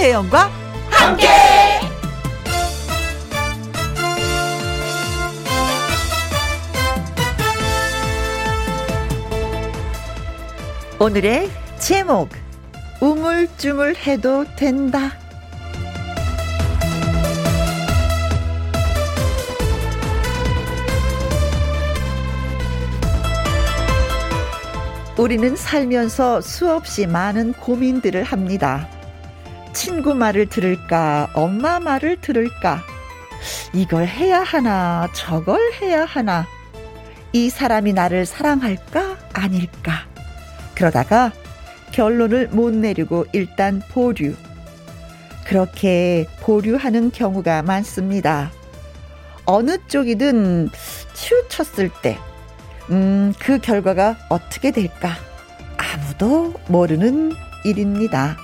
김혜영과 함께. 오늘의 제목 우물쭈물 해도 된다. 우리는 살면서 수없이 많은 고민들을 합니다. 친구 말을 들을까, 엄마 말을 들을까, 이걸 해야 하나, 저걸 해야 하나, 이 사람이 나를 사랑할까, 아닐까. 그러다가 결론을 못 내리고 일단 보류. 그렇게 보류하는 경우가 많습니다. 어느 쪽이든 치우쳤을 때, 음, 그 결과가 어떻게 될까? 아무도 모르는 일입니다.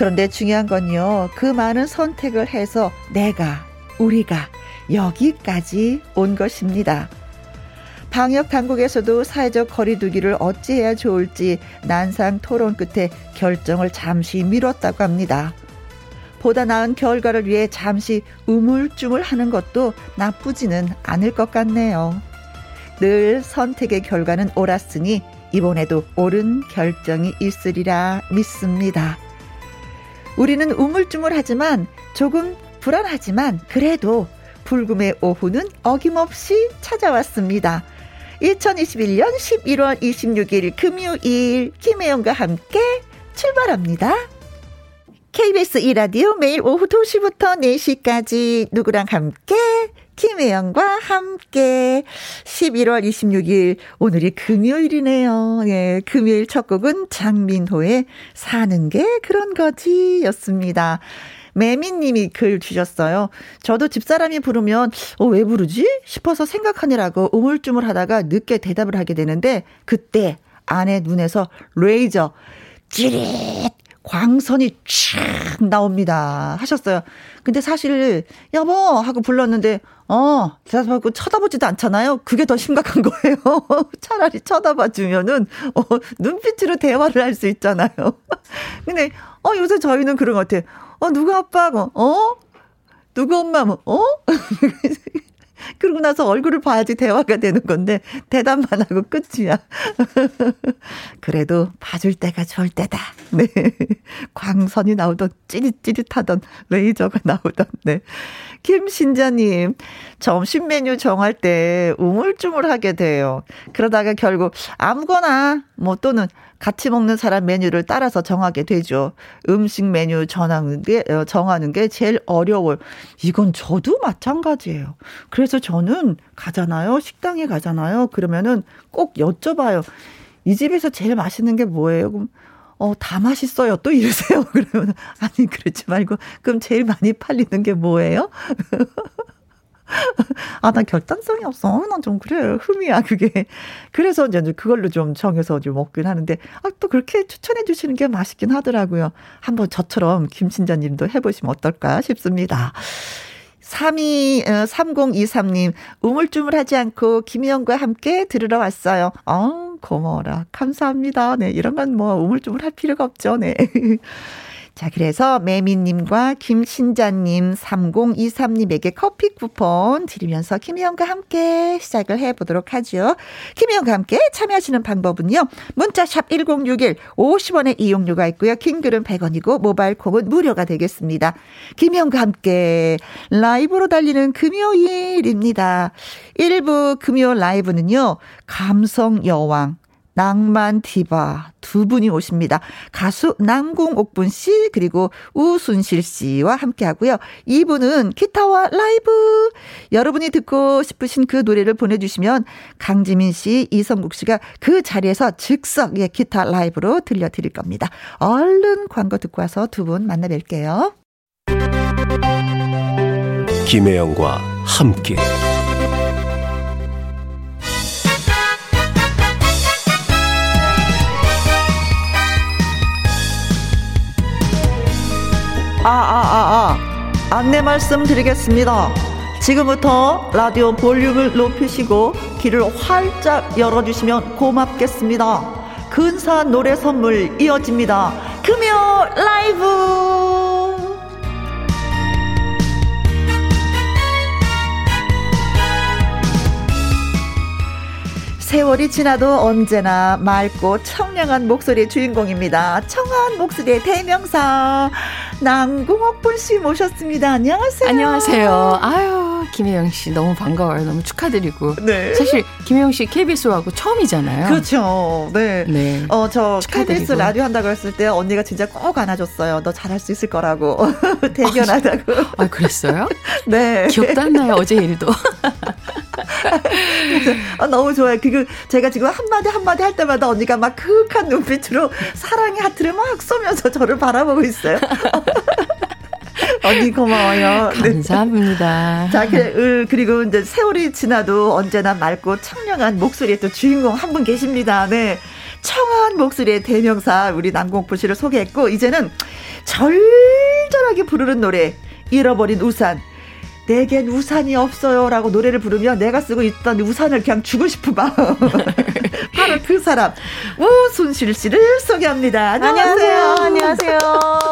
그런데 중요한 건요, 그 많은 선택을 해서 내가, 우리가 여기까지 온 것입니다. 방역 당국에서도 사회적 거리두기를 어찌해야 좋을지 난상 토론 끝에 결정을 잠시 미뤘다고 합니다. 보다 나은 결과를 위해 잠시 우물쭈물 하는 것도 나쁘지는 않을 것 같네요. 늘 선택의 결과는 옳았으니 이번에도 옳은 결정이 있으리라 믿습니다. 우리는 우물쭈물하지만 조금 불안하지만 그래도 불금의 오후는 어김없이 찾아왔습니다. 2021년 11월 26일 금요일 김혜영과 함께 출발합니다. KBS 이라디오 매일 오후 2시부터 4시까지 누구랑 함께 김혜영과 함께 11월 26일 오늘이 금요일이네요. 예, 금요일 첫 곡은 장민호의 사는 게 그런 거지였습니다. 매미님이 글 주셨어요. 저도 집사람이 부르면 어, 왜 부르지 싶어서 생각하느라고 우물쭈물 하다가 늦게 대답을 하게 되는데 그때 아내 눈에서 레이저 찌릿 광선이 촥 나옵니다. 하셨어요. 근데 사실 여보 하고 불렀는데 어 대답하고 쳐다보지도 않잖아요. 그게 더 심각한 거예요. 차라리 쳐다봐 주면은 어 눈빛으로 대화를 할 수 있잖아요. 근데 어 요새 저희는 그런 것 같아요. 어 누구 아빠고 어 누구 엄마 뭐 어? 그러고 나서 얼굴을 봐야지 대화가 되는 건데 대답만 하고 끝이야. 그래도 봐줄 때가 좋을 때다. 네. 광선이 나오던 찌릿찌릿하던 레이저가 나오던 네. 김신자님 점심 메뉴 정할 때 우물쭈물하게 돼요. 그러다가 결국 아무거나 뭐 또는 같이 먹는 사람 메뉴를 따라서 정하게 되죠. 음식 메뉴 정하는 게, 어, 정하는 게 제일 어려워요. 이건 저도 마찬가지예요. 그래서 저는 가잖아요. 식당에 가잖아요. 그러면은 꼭 여쭤봐요. 이 집에서 제일 맛있는 게 뭐예요? 그럼 어, 다 맛있어요. 또 이러세요. 그러면, 아니, 그러지 말고, 그럼 제일 많이 팔리는 게 뭐예요? 아, 나 결단성이 없어. 난 좀 그래. 흠이야, 그게. 그래서 이제 그걸로 좀 정해서 좀 먹긴 하는데, 아, 또 그렇게 추천해 주시는 게 맛있긴 하더라고요. 한번 저처럼 김신자 님도 해보시면 어떨까 싶습니다. 32, 3023님, 어, 우물쭈물하지 않고 김희영과 함께 들으러 왔어요. 어, 고마워라. 감사합니다. 네, 이런 건 뭐 우물쭈물 할 필요가 없죠. 네. 자, 그래서 매미님과 김신자님, 3023님에게 커피 쿠폰 드리면서 김희영과 함께 시작을 해보도록 하죠. 김희영과 함께 참여하시는 방법은요. 문자샵 1061, 50원의 이용료가 있고요. 킹글은 100원이고 모바일 콩은 무료가 되겠습니다. 김희영과 함께 라이브로 달리는 금요일입니다. 1부 금요 라이브는요. 감성 여왕, 낭만 디바 두 분이 오십니다. 가수 남궁옥분 씨 그리고 우순실 씨와 함께 하고요. 이분은 기타와 라이브 여러분이 듣고 싶으신 그 노래를 보내 주시면 강지민 씨, 이성국 씨가 그 자리에서 즉석 예, 기타 라이브로 들려 드릴 겁니다. 얼른 광고 듣고 와서 두 분 만나 뵐게요. 김혜영과 함께 아, 아, 아, 아. 안내 말씀 드리겠습니다. 지금부터 라디오 볼륨을 높이시고 귀를 활짝 열어주시면 고맙겠습니다. 근사한 노래 선물 이어집니다. 금요 라이브! 세월이 지나도 언제나 맑고 청량한 목소리의 주인공입니다. 청한 목소리의 대명사 남궁옥분 씨 모셨습니다. 안녕하세요. 안녕하세요. 아유 김혜영 씨 너무 반가워요. 너무 축하드리고. 네. 사실 김혜영 씨 KBS하고 처음이잖아요. 그렇죠. 네. 네. 어저 KBS 라디오 한다고 했을 때 언니가 진짜 꼭 안아줬어요. 너 잘할 수 있을 거라고 대견하다고. 아, 아 그랬어요? 네. 기억도 안 나요 어제 일도. 아, 너무 좋아요. 그리 고 제가 지금 한마디 한마디 할 때마다 언니가 막 크윽한 눈빛으로 사랑의 하트를 막 쏘면서 저를 바라보고 있어요. 언니 고마워요. 네. 감사합니다. 네. 자, 그, 그리고 이제 세월이 지나도 언제나 맑고 청량한 목소리의 또 주인공 한 분 계십니다. 네. 청한 목소리의 대명사 우리 남공포 씨를 소개했고 이제는 절절하게 부르는 노래 잃어버린 우산 내겐 우산이 없어요라고 노래를 부르면 내가 쓰고 있던 우산을 그냥 주고 싶은 마음. 바로 그 사람 우순실 씨를 소개합니다. 안녕하세요. 안녕하세요.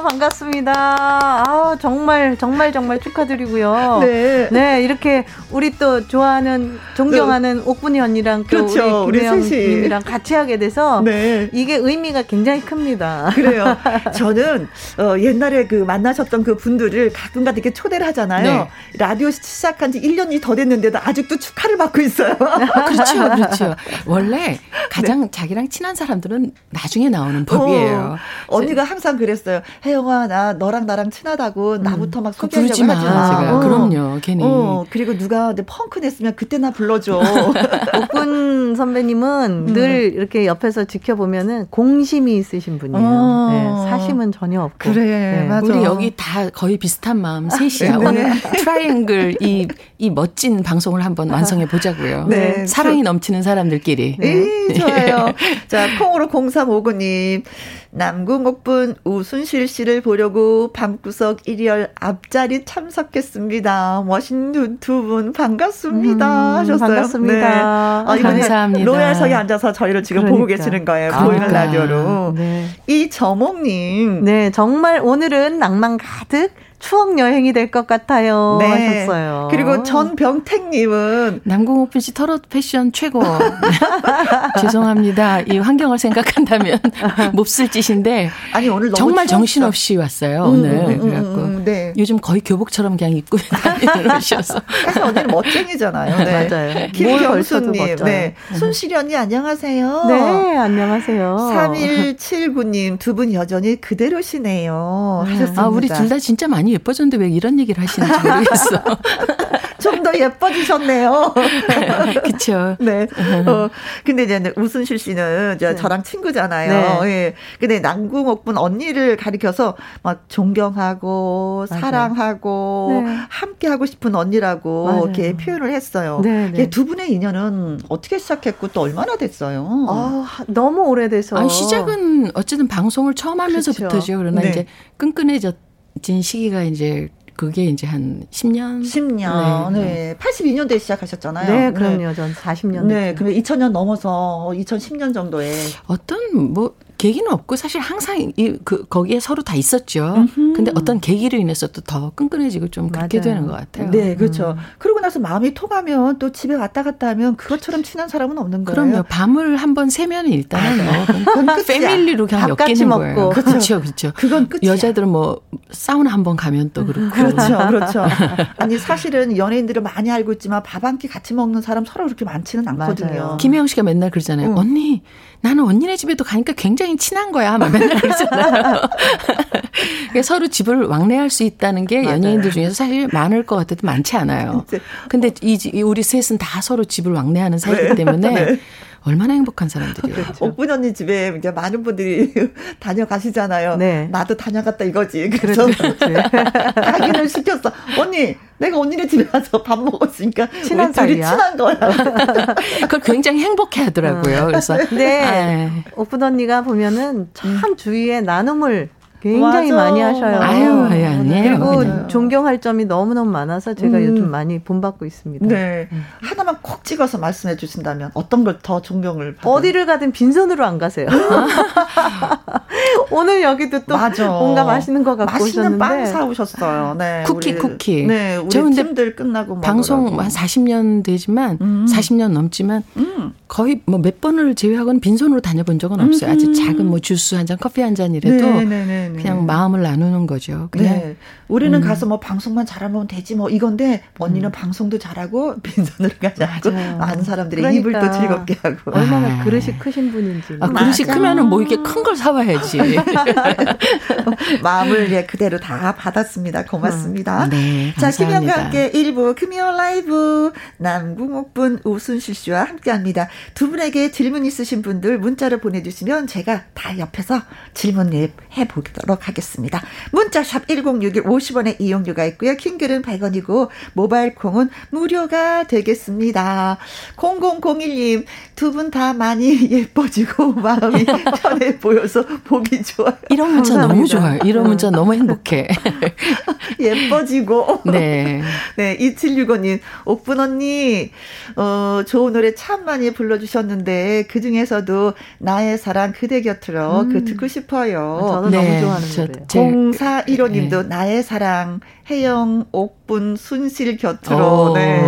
반갑습니다. 아 정말 정말 정말 축하드리고요. 네. 네 이렇게 우리 또 좋아하는 존경하는 네. 옥분이 언니랑 또 그렇죠. 우리 김혜영님이랑 같이 하게 돼서 네. 이게 의미가 굉장히 큽니다. 그래요. 저는 어, 옛날에 그 만나셨던 그 분들을 가끔가다 이렇게 초대를 하잖아요. 네. 라디오 시작한 지 1년이 더 됐는데도 아직도 축하를 받고 있어요. 그렇죠, 그렇죠. 원래 가장 네. 자기랑 친한 사람들은 나중에 나오는 법이에요. 어, 언니가 항상 그랬어요. 혜영아, 나 너랑 나랑 친하다고 음. 나부터 막 소개하려고 하지 마. 어. 그럼요, 괜히. 어, 그리고 누가 펑크 냈으면 그때 나 불러줘. 옥군 선배님은 음. 늘 이렇게 옆에서 지켜보면은 공심이 있으신 분이에요. 어. 네, 사심은 전혀 없고. 그래, 네. 맞아. 우리 여기 다 거의 비슷한 마음 셋이야. 네. 오늘 트라이앵글 이, 이 멋진 방송을 한번 완성해 보자고요. 네. 사랑이 넘치는 사람들끼리. 네, 좋아요. 자, 콩으로 0359님. 남궁옥분 우순실 씨를 보려고 방구석 1열 앞자리 참석했습니다. 멋있는 두 분 반갑습니다. 음, 하셨어요. 반갑습니다. 네. 아, 감사합니다. 로얄석에 앉아서 저희를 지금 그러니까. 보고 계시는 거예요. 그러니까. 보이는 라디오로. 네. 이 저몽님. 네, 정말 오늘은 낭만 가득 추억 여행이 될 것 같아요. 네. 하셨어요. 그리고 전병택님은 남궁 오픈 씨 터롯 패션 최고. 죄송합니다. 이 환경을 생각한다면 몹쓸 짓인데. 아니 오늘 정말 정신 없이 왔어요. 음, 오늘 음, 음, 그래갖고 음, 네. 요즘 거의 교복처럼 그냥 입고 옷이어서. 사실 언니는 멋쟁이잖아요. 네. 맞아요. 김경수님, 네. 순실이 언니 안녕하세요. 네, 안녕하세요. 3179님 두 분 여전히 그대로시네요. 하셨습니다. 아, 우리 둘 다 진짜 많이 많이 예뻐졌는데 왜 이런 얘기를 하시는지 모르겠어. 좀 더 예뻐지셨네요. 그렇죠. 네. 어, 근데 이제 우순실 씨는 저, 네. 저랑 친구잖아요. 네. 예. 근데 남궁옥분 언니를 가리켜서 막 존경하고 맞아요. 사랑하고 네. 함께 하고 싶은 언니라고 맞아요. 이렇게 표현을 했어요. 네, 네. 두 분의 인연은 어떻게 시작했고 또 얼마나 됐어요? 아, 너무 오래돼서. 아니, 시작은 어쨌든 방송을 처음 하면서부터죠. 그렇죠. 그러나 네. 이제 끈끈해졌 진 시기가 이제 그게 이제 한 10년? 10년. 네. 네. 82년도에 시작하셨잖아요. 네, 그럼요. 전 40년. 네, 그러면 2000년 넘어서 2010년 정도에 어떤 뭐 계기는 없고 사실 항상 이 그 거기에 서로 다 있었죠. 음흠. 근데 어떤 계기로 인해서 또 더 끈끈해지고 좀 그렇게 맞아요. 되는 것 같아요. 네, 그렇죠. 음. 그러고 나서 마음이 통하면 또 집에 왔다 갔다 하면 그것처럼 친한 사람은 없는 거예요. 그럼요. 밤을 한번 새면 일단은 뭐 패밀리로 그냥 엮이는 먹고. 거예요. 그렇죠, 그렇죠. 그건 끝이야. 여자들은 뭐 사우나 한번 가면 또 그렇고. 그렇죠, 그렇죠. 아니 사실은 연예인들을 많이 알고 있지만 밥 한 끼 같이 먹는 사람 서로 그렇게 많지는 않거든요. 맞아요. 김혜영 씨가 맨날 그러잖아요. 응. 언니 나는 언니네 집에도 가니까 굉장히 친한 거야. 막 맨날 그러잖아요. 서로 집을 왕래할 수 있다는 게 맞아요. 연예인들 중에서 사실 많을 것 같아도 많지 않아요. 근데 이 우리 셋은 다 서로 집을 왕래하는 사이기 네. 때문에 네. 얼마나 행복한 사람들이에요. 그렇죠. 옥분 언니 집에 이제 많은 분들이 다녀가시잖아요. 네. 나도 다녀갔다 이거지. 그래서 확인을 시켰어. 언니, 내가 언니네 집에 가서 밥 먹었으니까 친한 사이야. 친한 거야. 그걸 굉장히 행복해 하더라고요. 그래서 네. 옥분 언니가 보면은 참 주위에 나눔을 굉장히 맞아. 많이 하셔요. 아유, 아유 아니에요. 그리고 그냥. 존경할 점이 너무너무 많아서 제가 음. 요즘 많이 본받고 있습니다. 네. 음. 하나만 콕 찍어서 말씀해 주신다면 어떤 걸 더 존경을 받아요? 어디를 가든 빈손으로 안 가세요. 오늘 여기도 또 맞아. 뭔가 맛있는 거 갖고 맛있는 오셨는데 빵 사오셨어요. 네. 쿠키 우리, 쿠키. 네. 우리 팀들 끝나고 방송 먹으라고. 한 40년 되지만 음. 40년 넘지만 음. 거의 뭐 몇 번을 제외하고는 빈손으로 다녀본 적은 없어요. 아주 작은 뭐 주스 한 잔, 커피 한 잔이라도 네 네 네 네. 그냥 마음을 나누는 거죠. 그냥 네. 우리는 음. 가서 뭐 방송만 잘하면 되지 뭐 이건데 언니는 음. 방송도 잘하고 빈손으로 가지 않고 많은 사람들의 그러니까. 입을 또 즐겁게 하고 얼마나 아. 그릇이 크신 분인지. 아, 그릇이 크면은 뭐 이렇게 큰 걸 사와야지. 마음을 예, 그대로 다 받았습니다. 고맙습니다. 음. 네, 자, 김영과 함께 1부 금요 라이브 남궁옥분 우순실 씨와 함께합니다. 두 분에게 질문 있으신 분들 문자를 보내주시면 제가 다 옆에서 질문 해보도록 하겠습니다. 문자샵 1061 50원의 이용료가 있고요. 킹글은 100원이고 모바일 콩은 무료가 되겠습니다. 0001님 두 분 다 많이 예뻐지고 마음이 편해 보여서 보기 좋아요. 이런 문자 감사합니다. 너무 좋아요. 이런 문자 너무 행복해. 예뻐지고. 네. 네, 2765님, 옥분 언니, 어, 좋은 노래 참 많이 불러주셨는데, 그 중에서도 나의 사랑 그대 곁으로 음. 그 듣고 싶어요. 저는 네. 너무 좋아 하는 노래. 0415님도 네. 나의 사랑 혜영, 옥분, 순실 곁으로, 오. 네.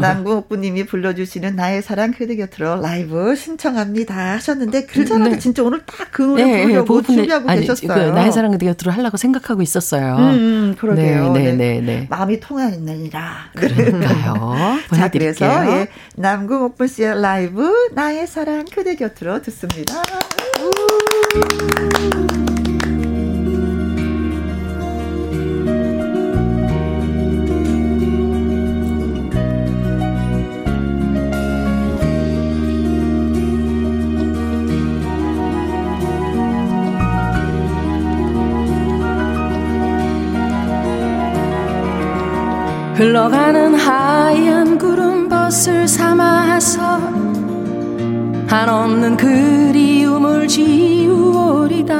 남궁옥분님이 불러주시는 나의 사랑 그대 곁으로 라이브 신청합니다 하셨는데, 그러잖아요. 네. 진짜 오늘 딱 그 노래 네, 부르려고 네, 준비하고 아니, 계셨어요. 그 나의 사랑 그대 곁으로 하려고 생각하고 있었어요. 음, 음 그러게요. 네, 네, 네, 네. 마음이 통하느니라. 그러니까요. 자, 그래서, 예, 남궁옥분 씨의 라이브, 나의 사랑 그대 곁으로 듣습니다. 흘러가는 하얀 구름 벗을 삼아서 한없는 그리움을 지우리다.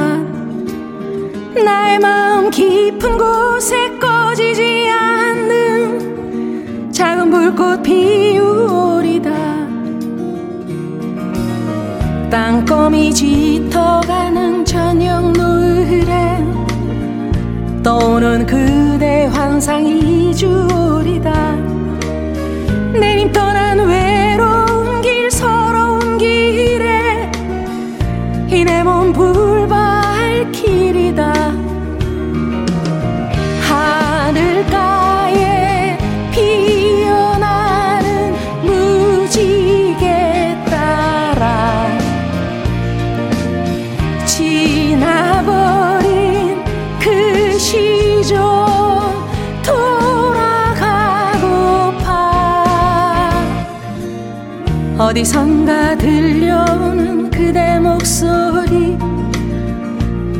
나의 마음 깊은 곳에 꺼지지 않는 작은 불꽃 피우리다. 땅거미 짙어가는 저녁 노을에 떠오는 그대 환상이 주리다. 내님 떠 어디선가 들려오는 그대 목소리.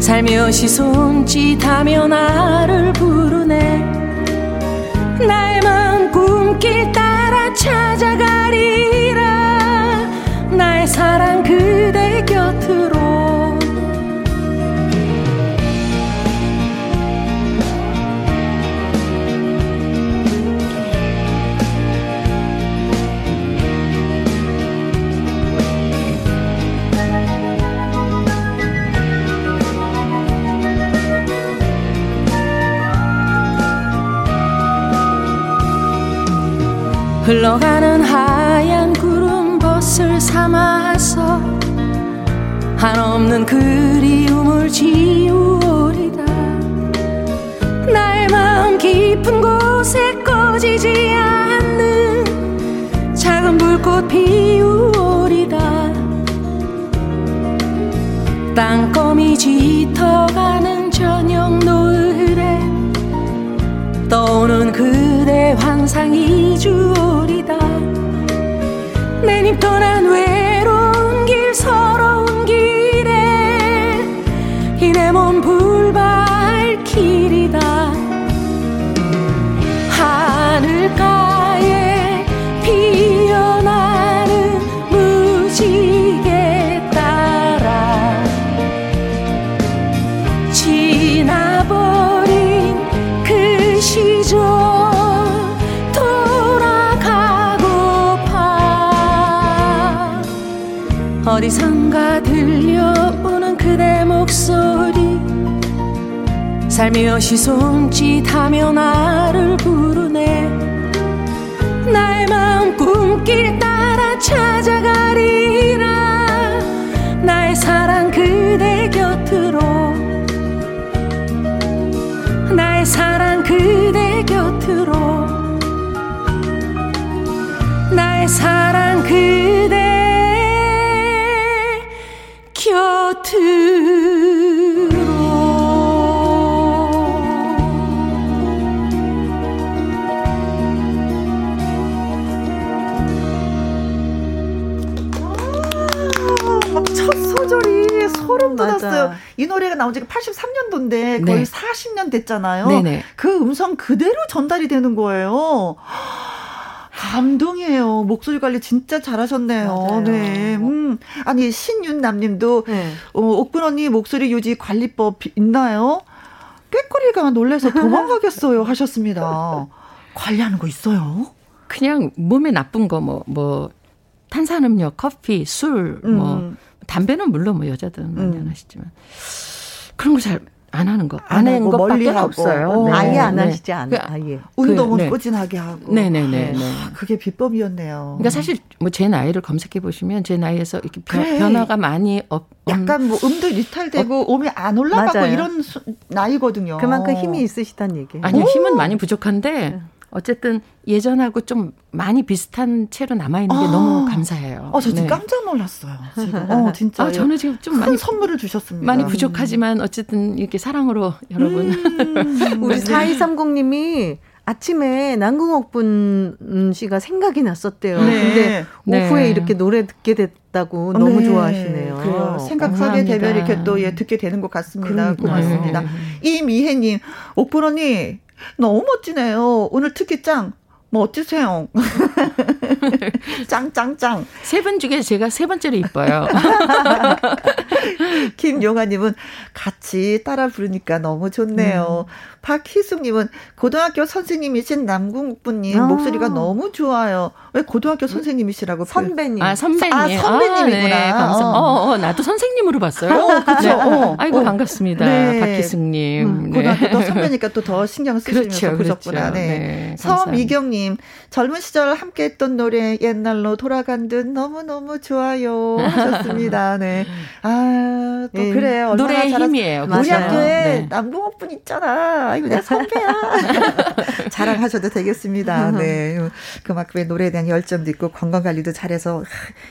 살며시 손짓하며 나를 부르네. 나의 마음 꿈길 따라 찾아가리라. 나의 사랑 그대 곁으로 흘러가는 하얀 구름 벗을 삼아서 한없는 그리움을 지우리다 나의 마음 깊은 곳에 꺼지지 않는 작은 불꽃 피우리다 땅거미 짙어가는 저녁 노을에 떠오는 그대 환상이 내님 떠난 어디선가 들려오는 그대 목소리. 살며시 손짓하며 나를 부르네. 나의 마음 꿈길 따라 찾아가리라. 나의 사랑 그대 곁으로. 나의 사랑 그대 곁으로. 나의 사랑 그대 돋았어요. 이 노래가 나온 지가 83년도인데 거의 네. 40년 됐잖아요. 네네. 그 음성 그대로 전달이 되는 거예요. 감동이에요. 목소리 관리 진짜 잘하셨네요. 맞아요. 네. 음. 아니, 신윤남 님도, 네. 어, 옥분 언니 목소리 유지 관리법 있나요? 꾀꼬리가 놀래서 도망가겠어요. 하셨습니다. 관리하는 거 있어요? 그냥 몸에 나쁜 거, 뭐, 뭐, 탄산음료, 커피, 술, 뭐, 음. 뭐, 담배는 물론 뭐 여자들은 많이 안 하시지만, 그런 거 잘 안 하는 거. 안 하는 거 멀리. 없어요. 네. 아예 안 네. 하시지 않아요. 그, 아예. 운동은 그, 네. 꾸준하게 하고. 네네네. 네. 네. 그게 비법이었네요. 그러니까 사실 뭐 제 나이를 검색해 보시면 제 나이에서 이렇게 그래. 변화가 많이 없. 약간 뭐 음도 이탈되고 어, 몸이 안 올라가고 맞아요. 이런 수, 나이거든요. 그만큼 힘이 있으시단 얘기예요. 아니요, 힘은 많이 부족한데 어쨌든 예전하고 좀 많이 비슷한 채로 남아 있는 게 아. 너무 감사해요. 어, 저 지금 네. 깜짝 놀랐어요. 지금. 어, 진짜. 아, 저는 지금 좀 많이 선물을 주셨습니다. 많이 부족하지만 어쨌든 이렇게 사랑으로 여러분. 음. 우리 4230님이 아침에 남궁옥분 씨가 생각이 났었대요. 네. 근데 오후에 네. 이렇게 노래 듣게 됐다고 너무 네. 좋아하시네요. 그래요. 생각하게 되면 이렇게 또 예, 듣게 되는 것 같습니다. 그러니까요. 고맙습니다. 이미혜님, 옥분 언니 너무 멋지네요. 오늘 특히 짱. 멋지세요. 짱짱짱. 세 분 중에 제가 세 번째로 이뻐요. 김용아님은 같이 따라 부르니까 너무 좋네요. 음. 박희숙님은 고등학교 선생님이신 남궁국부님 아. 목소리가 너무 좋아요. 왜 고등학교 선생님이시라고 선배님. 아 선배님. 아 선배님이구나. 아, 네, 감사. 어. 어, 어, 나도 선생님으로 봤어요. 어, 그렇죠. 네. 어, 아이고 어. 반갑습니다. 네. 박희숙님. 음, 네. 고등학교 또 선배니까 또 더 신경 쓰시면서 그렇죠, 보셨구나. 그렇죠. 네. 네 서미경 님 젊은 시절 함께 했던 노래 옛날로 돌아간 듯 너무 너무 좋아요 하셨습니다. 네. 아 또 네. 그래 노래의 힘이에요. 우리 학교에 네. 남궁옥분 있잖아. 아이고 내 선배야. 자랑하셔도 되겠습니다. 네. 그만큼의 노래에 대한 열정도 있고 건강 관리도 잘해서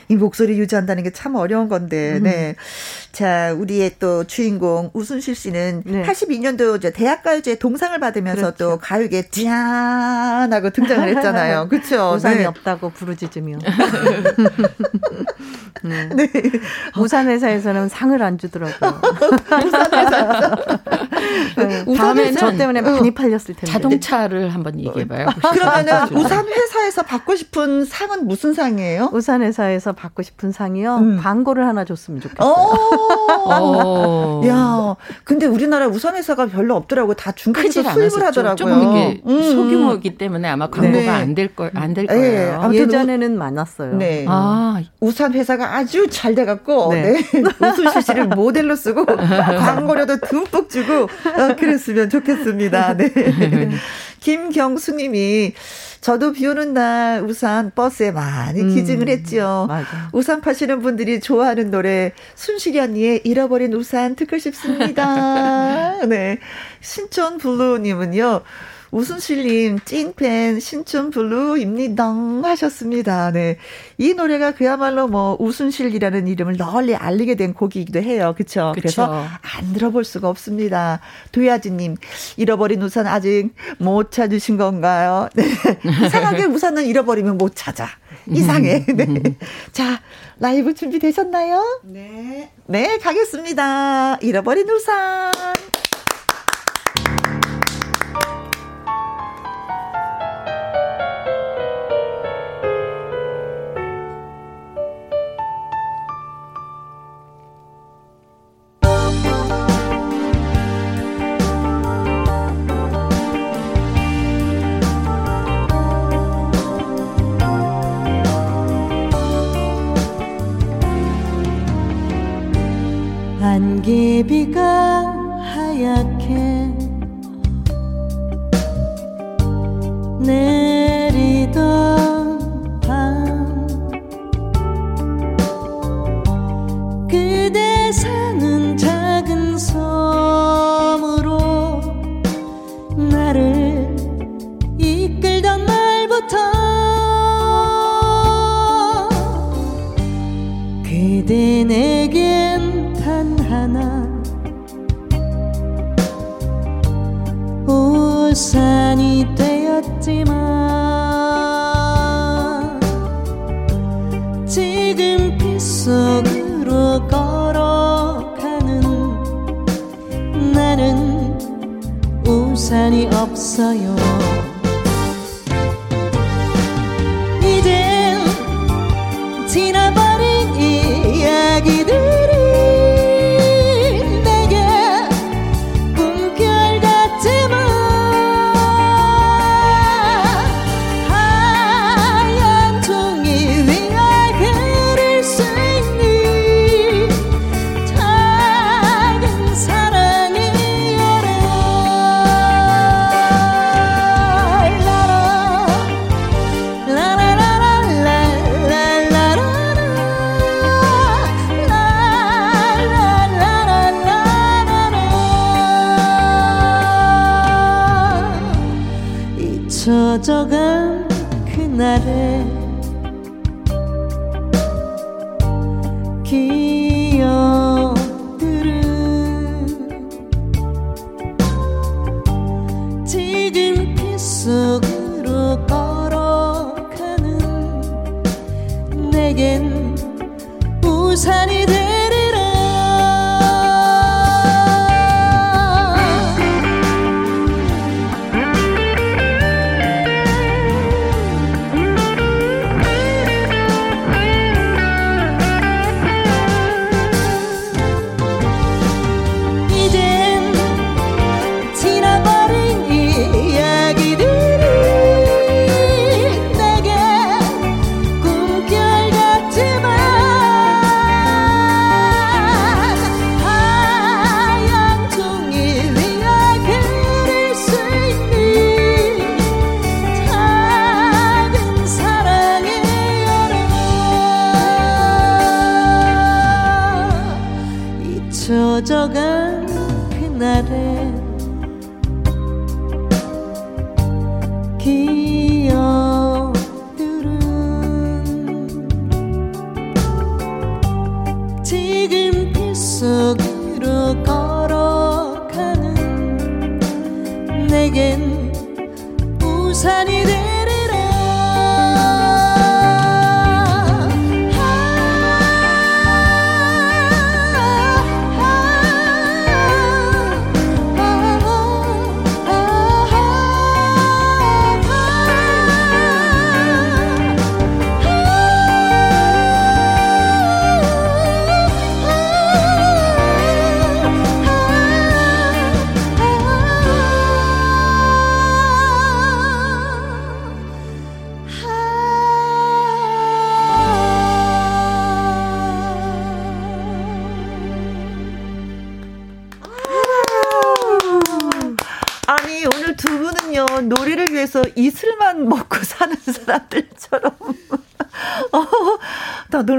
이 목소리 유지한다는 게 참 어려운 건데. 음. 네. 자, 우리의 또 주인공 우순실 씨는 네. 82년도 이제 대학가요제 동상을 받으면서 그렇죠. 또 가요계 짠 하고 등장을 했잖아요. 그렇죠. 우산이 네. 없다고 부르짖으며. 네. 네. 우산 회사에서는 상을 안 주더라고요. 우산 회사에서. 네. 다음에는 저 때문에 많이 팔렸을 텐데. 자동차를 한번 얘기해 봐요. 그러면은 우산 회사에서 받고 싶은 상은 무슨 상이에요? 우산 회사에서 받고 싶은 상이요. 음. 광고를 하나 줬으면 좋겠어요. 어. 야, 근데 우리나라 우산 회사가 별로 없더라고. 다 중국에서 수입을 하더라고요. 조금 이게 음. 소규모이기 때문에 아마 광고가 네. 안될 걸, 안 될 거예요. 네. 예전에는 많았어요. 네. 아. 우산 회사가 아주 잘 돼갖고, 네. 네. 우순 씨를 모델로 쓰고, 광고료도 듬뿍 주고, 어, 그랬으면 좋겠습니다. 네. 김경수 님이, 저도 비 오는 날 우산 버스에 많이 음, 기증을 했죠. 맞아. 우산 파시는 분들이 좋아하는 노래 순실이 언니의 잃어버린 우산 듣고 싶습니다. 네. 신촌 블루님은요. 우순실님 찐팬 신춘블루입니다 하셨습니다. 네. 이 노래가 그야말로 뭐 우순실이라는 이름을 널리 알리게 된 곡이기도 해요. 그쵸? 그쵸. 그래서 안 들어볼 수가 없습니다. 도야지님 잃어버린 우산 아직 못 찾으신 건가요? 네. 이상하게 우산은 잃어버리면 못 찾아. 이상해. 네. 자, 라이브 준비되셨나요? 네. 네, 가겠습니다. 잃어버린 우산. 안개비가 하얗게 내리던 밤. 그대 사는 작은 섬 우산이 젖어간 그날의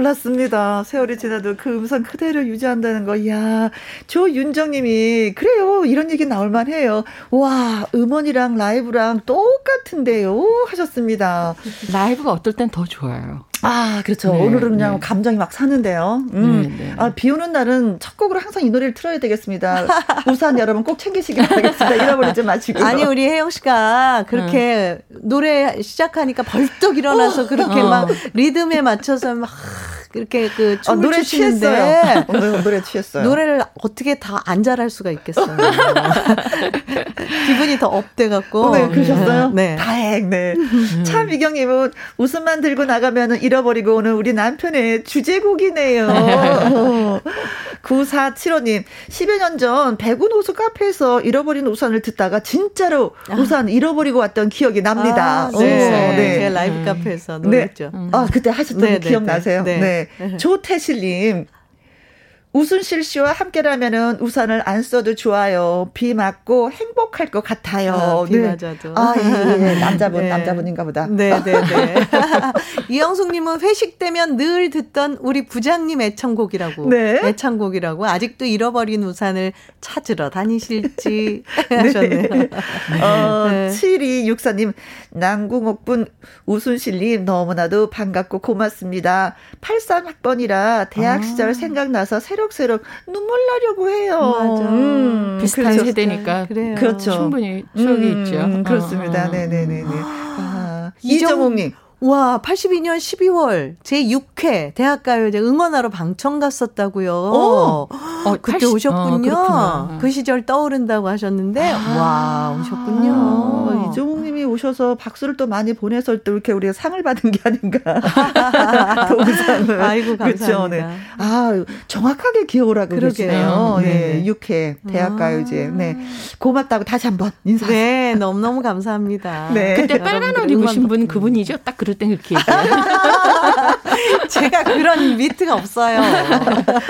다 놀랐습니다. 세월이 지나도 그 음성 그대로 유지한다는 거. 이야, 조윤정님이, 그래요. 이런 얘기 나올 만 해요. 와, 음원이랑 라이브랑 똑같은데요. 하셨습니다. 라이브가 어떨 땐 더 좋아요. 아, 그렇죠. 네, 오늘은 그냥 네. 감정이 막 사는데요. 음. 네, 네. 아, 비 오는 날은 첫 곡으로 항상 이 노래를 틀어야 되겠습니다. 우산 여러분 꼭 챙기시길 바라겠습니다. 잃어버리지 마시고. 아니, 우리 혜영 씨가 그렇게 음. 노래 시작하니까 벌떡 일어나서 그렇게 어. 막 리듬에 맞춰서 막 이렇게 그 춤을 아, 노래 취했어요. 오늘 노래 취했어요. 노래를 어떻게 다 안 잘할 수가 있겠어요. 기분이 더 up돼 갖고. 네, 그러셨어요? 네. 다행. 네. 음. 참 이경님은 우산만 들고 나가면은 잃어버리고 오는 우리 남편의 주제곡이네요. 9475님, 10여 년전 백운 호수 카페에서 잃어버린 우산을 듣다가 진짜로 아. 우산 잃어버리고 왔던 기억이 납니다. 아, 네. 네. 네. 제가 라이브 음. 카페에서 노래했죠. 네. 아, 그때 하셨던 네, 네 기억나세요? 네. 네. 조태실님. 우순실 씨와 함께라면은 우산을 안 써도 좋아요. 비 맞고 행복할 것 같아요. 아, 비 네. 맞아도. 아, 예, 예. 예. 남자분, 네. 남자분인가 보다. 네, 네, 네. 이영숙님은 회식 때면 늘 듣던 우리 부장님 애창곡이라고. 네. 애창곡이라고. 아직도 잃어버린 우산을 찾으러 다니실지 네. 하셨네요. 어, 네. 7264님, 남궁옥분 우순실님 너무나도 반갑고 고맙습니다. 83학번이라 대학 아. 시절 생각나서 새록새록 눈물 나려고 해요. 맞아. 음, 비슷한 그렇죠. 세대니까 그래요. 그렇죠. 충분히 추억이 음, 있죠. 그렇습니다. 어. 네네네네. 아, 이정옥님. 와, 82년 12월 제 6회 대학가요제 응원하러 방청 갔었다고요. 어, 어 그때 80, 오셨군요. 어, 그 시절 떠오른다고 하셨는데 아, 와, 오셨군요. 아, 이종욱 님이 오셔서 박수를 또 많이 보내서 또 이렇게 우리가 상을 받은 게 아닌가. 동상을. 아이고, 감사합니다. 그렇죠, 네. 아, 정확하게 기억을 하고 계시네요. 네. 네. 6회 대학가요제. 아. 네. 고맙다고 다시 한번 인사. 네, 너무너무 감사합니다. 네. 그때 빨간 옷 입으신 분 그분이죠? 딱 그 럴땐 그렇게 얘기해요. 제가 그런 멘트가 없어요.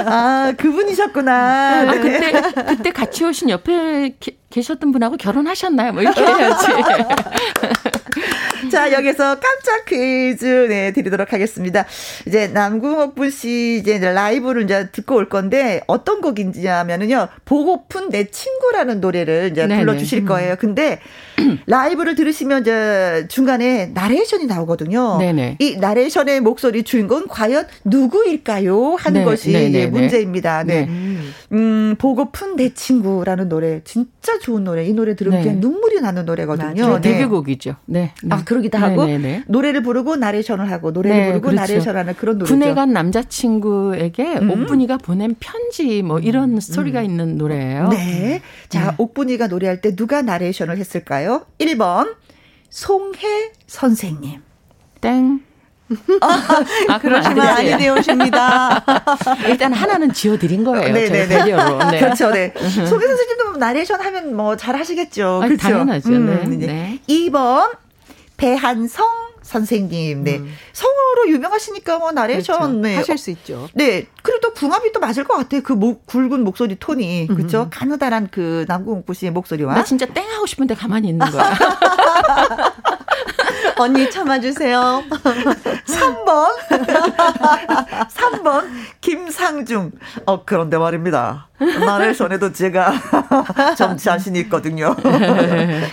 아, 그분이셨구나. 아, 네. 그때, 그때 같이 오신 옆에 계셨던 분하고 결혼하셨나요? 뭐 이렇게 해야지. 자, 여기서 깜짝 퀴즈 네, 드리도록 하겠습니다. 이제 남궁옥분 씨 이제 라이브를 이제 듣고 올 건데 어떤 곡인지 하면은요. 보고픈 내 친구라는 노래를 이제 불러 주실 음. 거예요. 근데 라이브를 들으시면 이제 중간에 나레이션이 나오거든요. 네네. 이 나레이션의 목소리 주인공은 과연 누구일까요? 하는 네, 것이 네네. 문제입니다. 네. 네. 음, 보고픈 내 친구라는 노래 진짜 좋은 노래. 이 노래 들으면 네. 그냥 눈물이 나는 노래거든요. 네. 데뷔곡이죠. 네. 아, 그러기도 하고. 노래를 부르고 나레이션을 하고 노래를 네, 부르고 그렇죠. 나레이션하는 그런 노래죠. 군에 간 남자친구에게 음. 옥분이가 보낸 편지 뭐 이런 음. 스토리가 음. 있는 노래예요. 네. 자, 네. 옥분이가 노래할 때 누가 나레이션을 했을까요? 1번 송혜 선생님. 땡. 아, 그러시면 아니 되오십니다. 일단 하나는 지어드린 거예요. 네네네. 네. 그렇죠. 네. 송혜 선생님도 뭐 나레이션 하면 뭐 잘 하시겠죠. 그렇죠. 당연하죠. 음, 네. 네. 2번 배한성 선생님, 네. 음. 성으로 유명하시니까 뭐 나레이션 그렇죠. 네. 하실 수 있죠. 네. 그리고 또 궁합이 또 맞을 것 같아요. 그 목, 굵은 목소리 톤이 그렇죠. 음. 가느다란 그 남궁옥부 씨의 목소리와. 나 진짜 땡 하고 싶은데 가만히 있는 거야. 언니 참아주세요. 3번. 3번. 김상중. 어, 그런데 말입니다. 나레이션에도 제가 좀 자신 있거든요.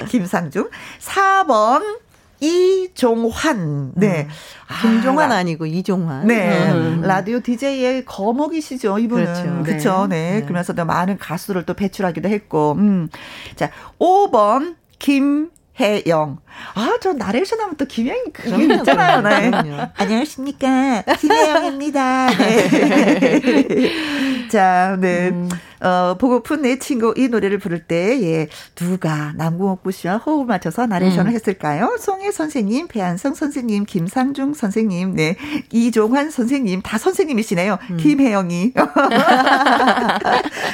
김상중. 4번. 이종환. 네. 음. 아, 김종환 아, 니고 이종환. 네. 음. 라디오 DJ의 거목이시죠, 이분은. 그렇죠. 그렇죠. 네. 네. 그러면서 또 많은 가수를 또 배출하기도 했고. 음. 자, 5번 김 혜영. 아, 저 나레이션 하면 또 김혜영 그게 있잖아요. 네. 안녕하십니까. 김혜영입니다. 네. 자, 네. 음. 어, 보고픈 내 친구 이 노래를 부를 때, 예, 누가 남궁옥부 씨와 호흡을 맞춰서 나레이션을 음. 했을까요? 송혜 선생님, 배한성 선생님, 김상중 선생님, 네, 이종환 선생님, 다 선생님이시네요. 음. 김혜영이.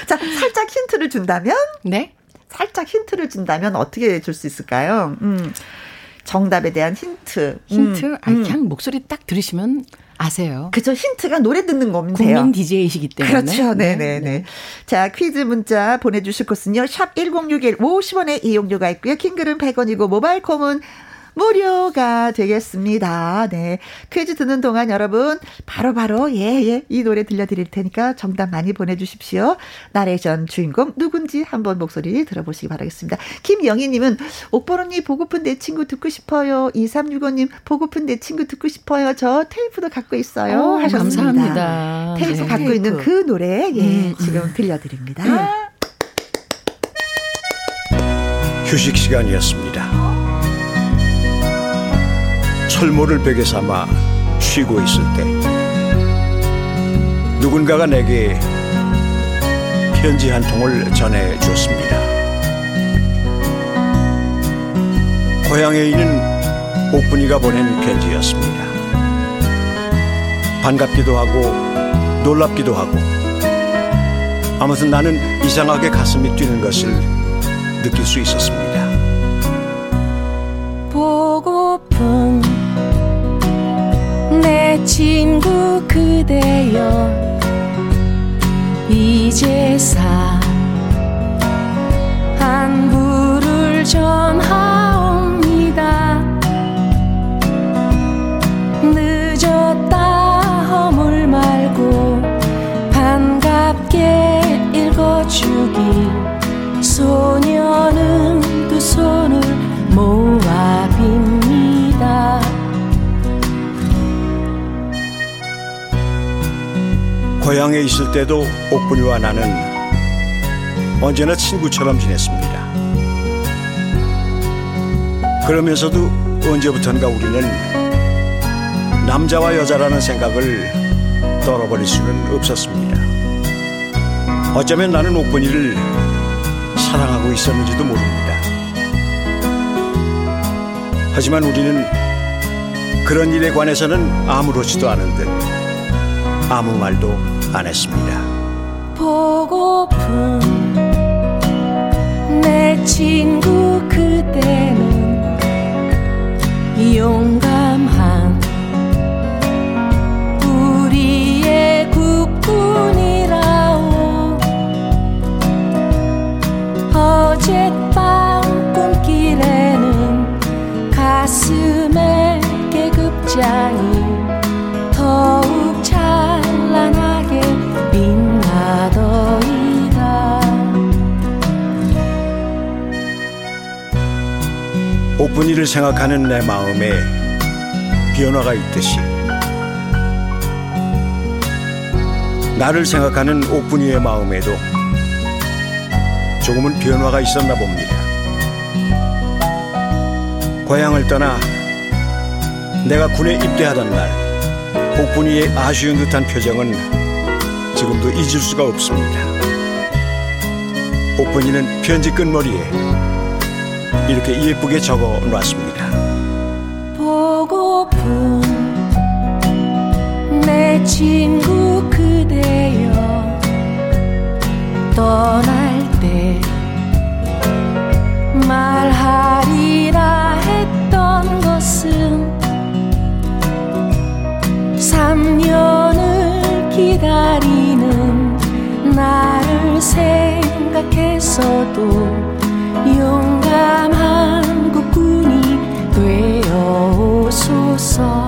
자, 살짝 힌트를 준다면? 네. 살짝 힌트를 준다면 어떻게 줄 수 있을까요? 음. 정답에 대한 힌트. 힌트? 음. 아, 그냥 음. 목소리 딱 들으시면 아세요. 그죠. 힌트가 노래 듣는 거면 돼요. 국민 DJ이시기 때문에. 그렇죠. 네네네. 네, 네. 네. 자, 퀴즈 문자 보내주실 곳은요. 샵 1061 50원의 이용료가 있고요. 킹글은 100원이고 모바일 콤은 무료가 되겠습니다. 네. 퀴즈 듣는 동안 여러분 바로바로 예예 예, 이 노래 들려드릴 테니까 정답 많이 보내주십시오. 나레이션 주인공 누군지 한번 목소리 들어보시기 바라겠습니다. 김영희님은 옥보로님 보고픈 내 친구 듣고 싶어요. 2365님 보고픈 내 친구 듣고 싶어요. 저 테이프도 갖고 있어요. 오, 하셨습니다. 감사합니다. 테이프 네. 갖고 테이프. 있는 그 노래 예 음. 지금 들려드립니다. 음. 휴식 시간이었습니다. 철모를 베개 삼아 쉬고 있을 때 누군가가 내게 편지 한 통을 전해 주었습니다. 고향에 있는 옥분이가 보낸 편지였습니다. 반갑기도 하고 놀랍기도 하고 아무튼 나는 이상하게 가슴이 뛰는 것을 느낄 수 있었습니다. 내 친구 그대여. 회사 안부를 전하옵니다. 늦었다 허물 말고 반갑게 읽어주길 소녀 고향에 있을 때도 옥분이와 나는 언제나 친구처럼 지냈습니다. 그러면서도 언제부턴가 우리는 남자와 여자라는 생각을 떨어버릴 수는 없었습니다. 어쩌면 나는 옥분이를 사랑하고 있었는지도 모릅니다. 하지만 우리는 그런 일에 관해서는 아무렇지도 않은 듯 아무 말도 안 했습니다. 보고픈 내 친구 그대는 용감 분이를 생각하는 내 마음에 변화가 있듯이 나를 생각하는 옥분이의 마음에도 조금은 변화가 있었나 봅니다. 고향을 떠나 내가 군에 입대하던 날 옥분이의 아쉬운 듯한 표정은 지금도 잊을 수가 없습니다. 옥분이는 편지 끝머리에 이렇게 예쁘게 적어 놨습니다. 보고픈 내 친구 그대여 떠날 때 말하리라 했던 것은 3년을 기다리는 나를 생각해서도 용 감한 국군이 되어오소서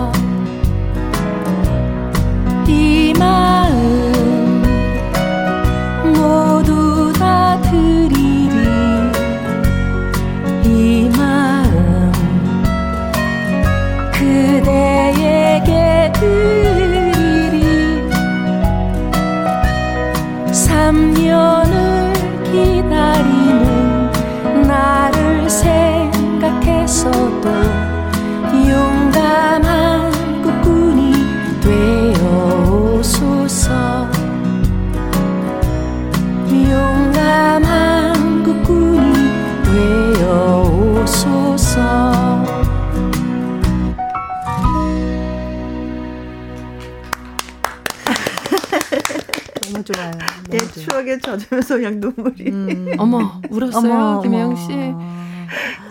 추억에 젖으면서 그냥 눈물이. 음. 어머, 울었어요, 김혜영. 씨.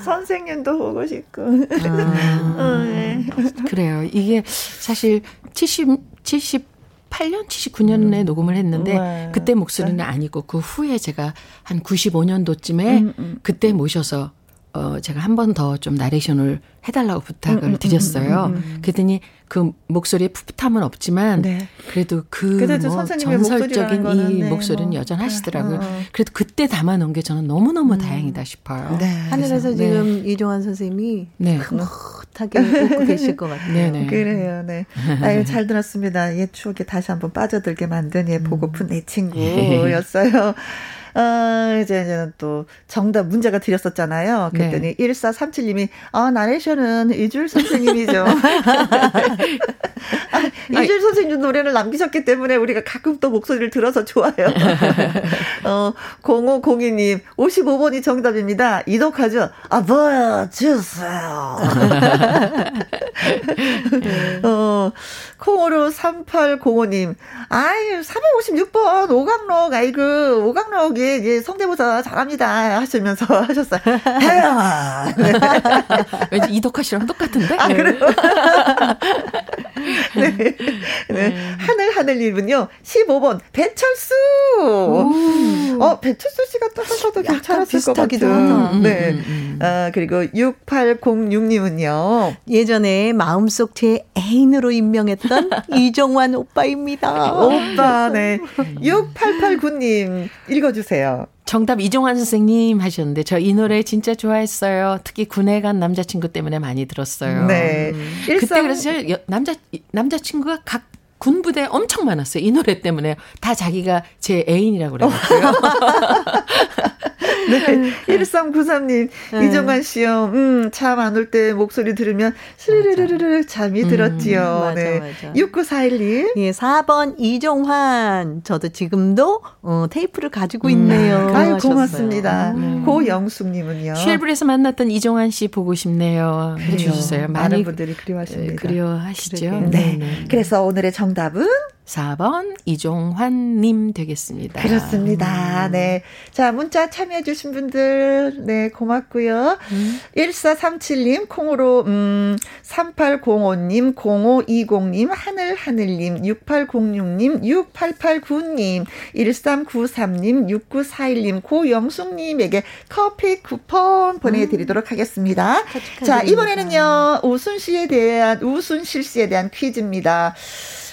선생님도 보고 싶고. 아. 어, 예. 그래요. 이게 사실 70, 78년, 79년에 녹음을 했는데 네. 그때 목소리는 아니고 그 후에 제가 한 95년도쯤에 음, 음. 그때 모셔서 어 제가 한 번 더 좀 나레이션을 해달라고 부탁을 음, 음, 드렸어요. 음, 음, 음. 그랬더니 그 목소리에 풋풋함은 없지만 네. 그래도 그 그래도 뭐 전설적인 이 네, 목소리는 뭐, 여전하시더라고요. 어, 어. 그래도 그때 담아놓은 게 저는 너무너무 다행이다 싶어요. 네. 하늘에서 그래서, 지금 이종환 선생님이 네. 흐뭇하게 웃고 계실 것 같아요. 네네. 그래요, 네. 아유, 잘 들었습니다. 옛 추억에 다시 한번 빠져들게 만든 예, 보고픈 내 친구였어요. 어, 이제, 이제는 또 정답 문제가 드렸었잖아요. 그랬더니 네. 1437님이, 아, 나레이션은 이줄 선생님이죠. 아, 이줄 선생님 노래를 남기셨기 때문에 우리가 가끔 또 목소리를 들어서 좋아요. 어, 0502님, 55번이 정답입니다. 이덕하죠? 아, 보여주세요. 어, 콩으로 3805님, 아유, 356번, 오강록, 아이고, 오강록이, 예, 성대모사 잘합니다. 하시면서 하셨어요. 혜영아. 왠지 이덕화 씨랑 똑같은데? 아, 그래요? 네. 네. 하늘 하늘님은요. 15번 배철수. 오. 어 배철수 씨가 또 하셔도 괜찮았을 것 같기도 하다. 네. 음, 음, 음. 아 그리고 6806님은요. 예전에 마음속 제 애인으로 임명했던 이정환 오빠입니다. 오빠 네. 6889님 읽어주세요. 정답 이종환 선생님 하셨는데 저 이 노래 진짜 좋아했어요. 특히 군에 간 남자친구 때문에 많이 들었어요. 네. 음. 그때 그래서 남자 남자친구가 각 군부대 엄청 많았어요. 이 노래 때문에 다 자기가 제 애인이라고 그래가지고요. 네. 1393님, 네. 이정환 씨요. 음, 잠 안 올 때 목소리 들으면 스르르르르 잠이 음, 들었지요. 맞아, 네. 맞아. 6941님. 예, 4번 이종환. 저도 지금도 어, 테이프를 가지고 있네요. 음. 아유, 고맙습니다. 음. 고영숙님은요. 쉘브에서 만났던 이종환 씨 보고 싶네요. 해주셨어요. 많은 분들이 그리워하십니다. 네, 그리워하시죠. 네. 네. 네. 그래서 오늘의 정답은 4번 이종환님 되겠습니다. 그렇습니다. 음. 네. 자, 문자 참여해주신 분들, 네, 고맙고요. 음. 1437님, 콩으로, 음, 3805님, 0520님, 하늘하늘님, 6806님, 6889님, 1393님, 6941님, 고영숙님에게 커피 쿠폰 보내드리도록 하겠습니다. 음. 자, 이번에는요, 우순 씨에 대한, 우순실 씨에 대한 퀴즈입니다.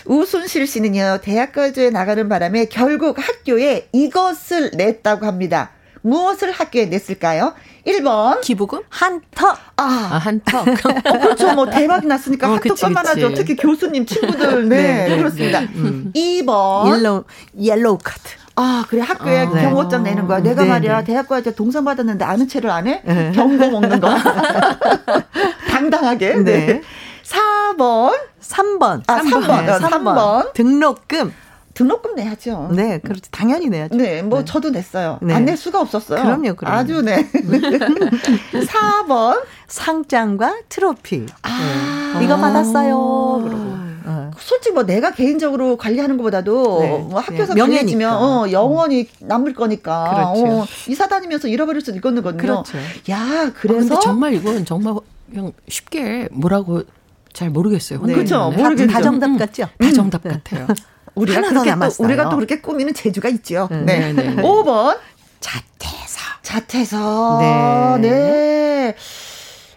우순실 씨는요, 대학가요제에 나가는 바람에 결국 학교에 이것을 냈다고 합니다. 무엇을 학교에 냈을까요? 1번. 기부금? 한턱. 아, 아 한턱. 어, 그렇죠. 뭐 대박이 났으니까 어, 한턱 쏠만 하죠. 특히 교수님, 친구들. 네, 네 그렇습니다. 네, 음. 2번. 옐로우, 옐로우 카드. 아, 그래. 학교에 어, 네. 경고장 내는 거야. 내가 네, 말이야. 네. 대학교에서 동상 받았는데 아는 체를 안 해? 네. 경고 먹는 거. 당당하게. 네. 네. 4번. 3번. 아, 3번. 3번. 3번. 등록금. 등록금 내야죠. 네, 그렇지. 당연히 내야죠. 네, 뭐 네. 저도 냈어요. 네. 안낼 수가 없었어요. 그럼요, 그럼요. 아주 네. 4번. 상장과 트로피. 아. 네. 이거 받았어요. 그러고. 어. 솔직히 뭐 내가 개인적으로 관리하는 것보다도 네. 뭐 학교에서 명예니면 어, 영원히 남을 거니까 그렇죠. 어, 이사 다니면서 잃어버릴 수도 있거든요. 그렇죠. 야, 그래서 아, 정말 이건 정말 그냥 쉽게 뭐라고 잘 모르겠어요. 네. 그렇죠. 모르겠죠. 다 정답 음, 같죠? 다 정답 음. 같아요. 우리가 그렇게 또, 우리가 또 그렇게 꾸미는 재주가 있죠. 네. 네. 네. 5번 자퇴서. 자퇴서. 네. 네.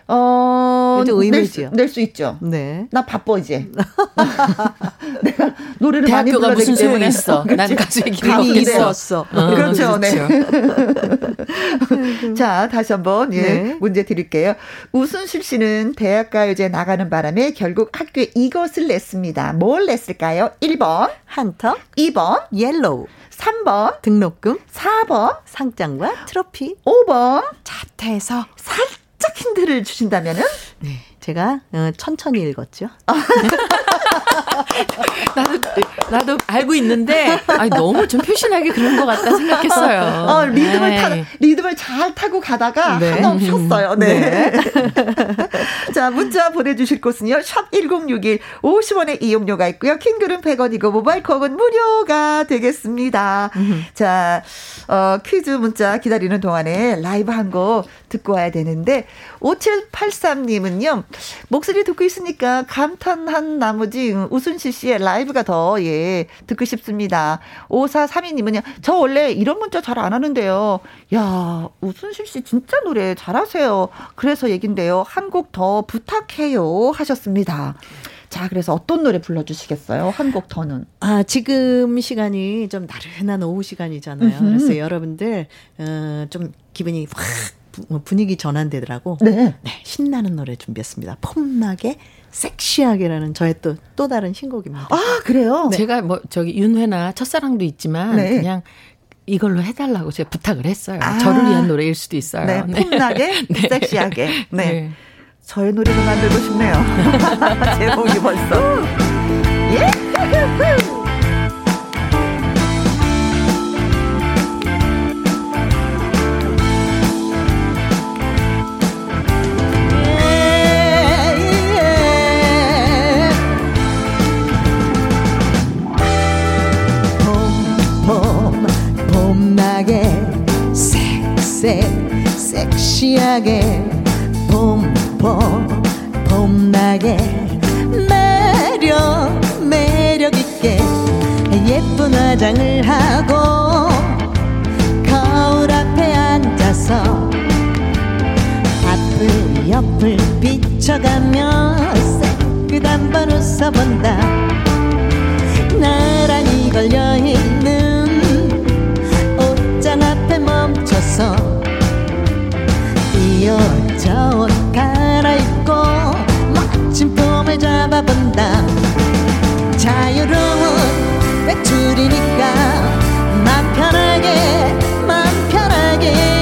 어, 의미지요. 낼 수 있죠. 네. 나 바빠 이제. 내가 노래를 많이 불러야 되기 때문에 있어. 난 가수의 길이 있었어. 어, 그렇죠. 네. 자, 다시 한번 예, 네. 문제 드릴게요. 우순실 씨는 대학가요제 나가는 바람에 결국 학교에 이것을 냈습니다. 뭘 냈을까요? 1번 한턱, 2번 옐로우, 3번 등록금, 4번 상장과 트로피, 5번 자퇴서 살짝 살짝 힌트를 주신다면은? 네. 제가 어, 천천히 읽었죠. 나도 나도 알고 있는데 아니, 너무 좀 표시나게 그런 것 같다 생각했어요. 어, 리듬을 타 리듬을 잘 타고 가다가 네. 한없 셨어요 네. 네. 자 문자 보내주실 곳은요. 샵 #1061 50원의 이용료가 있고요. 킹글은 100원이고 모바일 콩은 무료가 되겠습니다. 음. 자 어, 퀴즈 문자 기다리는 동안에 라이브 한 곡 듣고 와야 되는데 5783님은요. 목소리 듣고 있으니까 감탄한 나머지 우순실 씨의 라이브가 더, 예, 듣고 싶습니다. 5432님은요, 저 원래 이런 문자 잘 안 하는데요. 야, 우순실 씨 진짜 노래 잘하세요. 그래서 얘긴데요. 한 곡 더 부탁해요. 하셨습니다. 자, 그래서 어떤 노래 불러주시겠어요? 한 곡 더는. 아, 지금 시간이 좀 나른한 오후 시간이잖아요. 음흠. 그래서 여러분들, 어, 좀 기분이 확뭐 분위기 전환되더라고. 네. 네. 신나는 노래 준비했습니다. 폼나게 섹시하게라는 저의 또, 또 다른 신곡입니다. 아, 그래요? 네. 제가 뭐, 저기, 윤회나 첫사랑도 있지만, 네. 그냥 이걸로 해달라고 제가 부탁을 했어요. 아. 저를 위한 노래일 수도 있어요. 네. 네. 폼나게, 네. 섹시하게. 네. 네. 저의 노래를 만들고 싶네요. 제목이 벌써. 예! 시시하게 봄봄 봄나게 매력 매력 있게 예쁜 화장을 하고 거울 앞에 앉아서 앞을 옆을 비춰가며 새끝한 번 웃어본다. 나란히 걸려있는 옷장 앞에 멈춰서 이어져 옷 갈아입고 멋진 폼을 잡아본다. 자유로운 외출이니까 맘 편하게 맘 편하게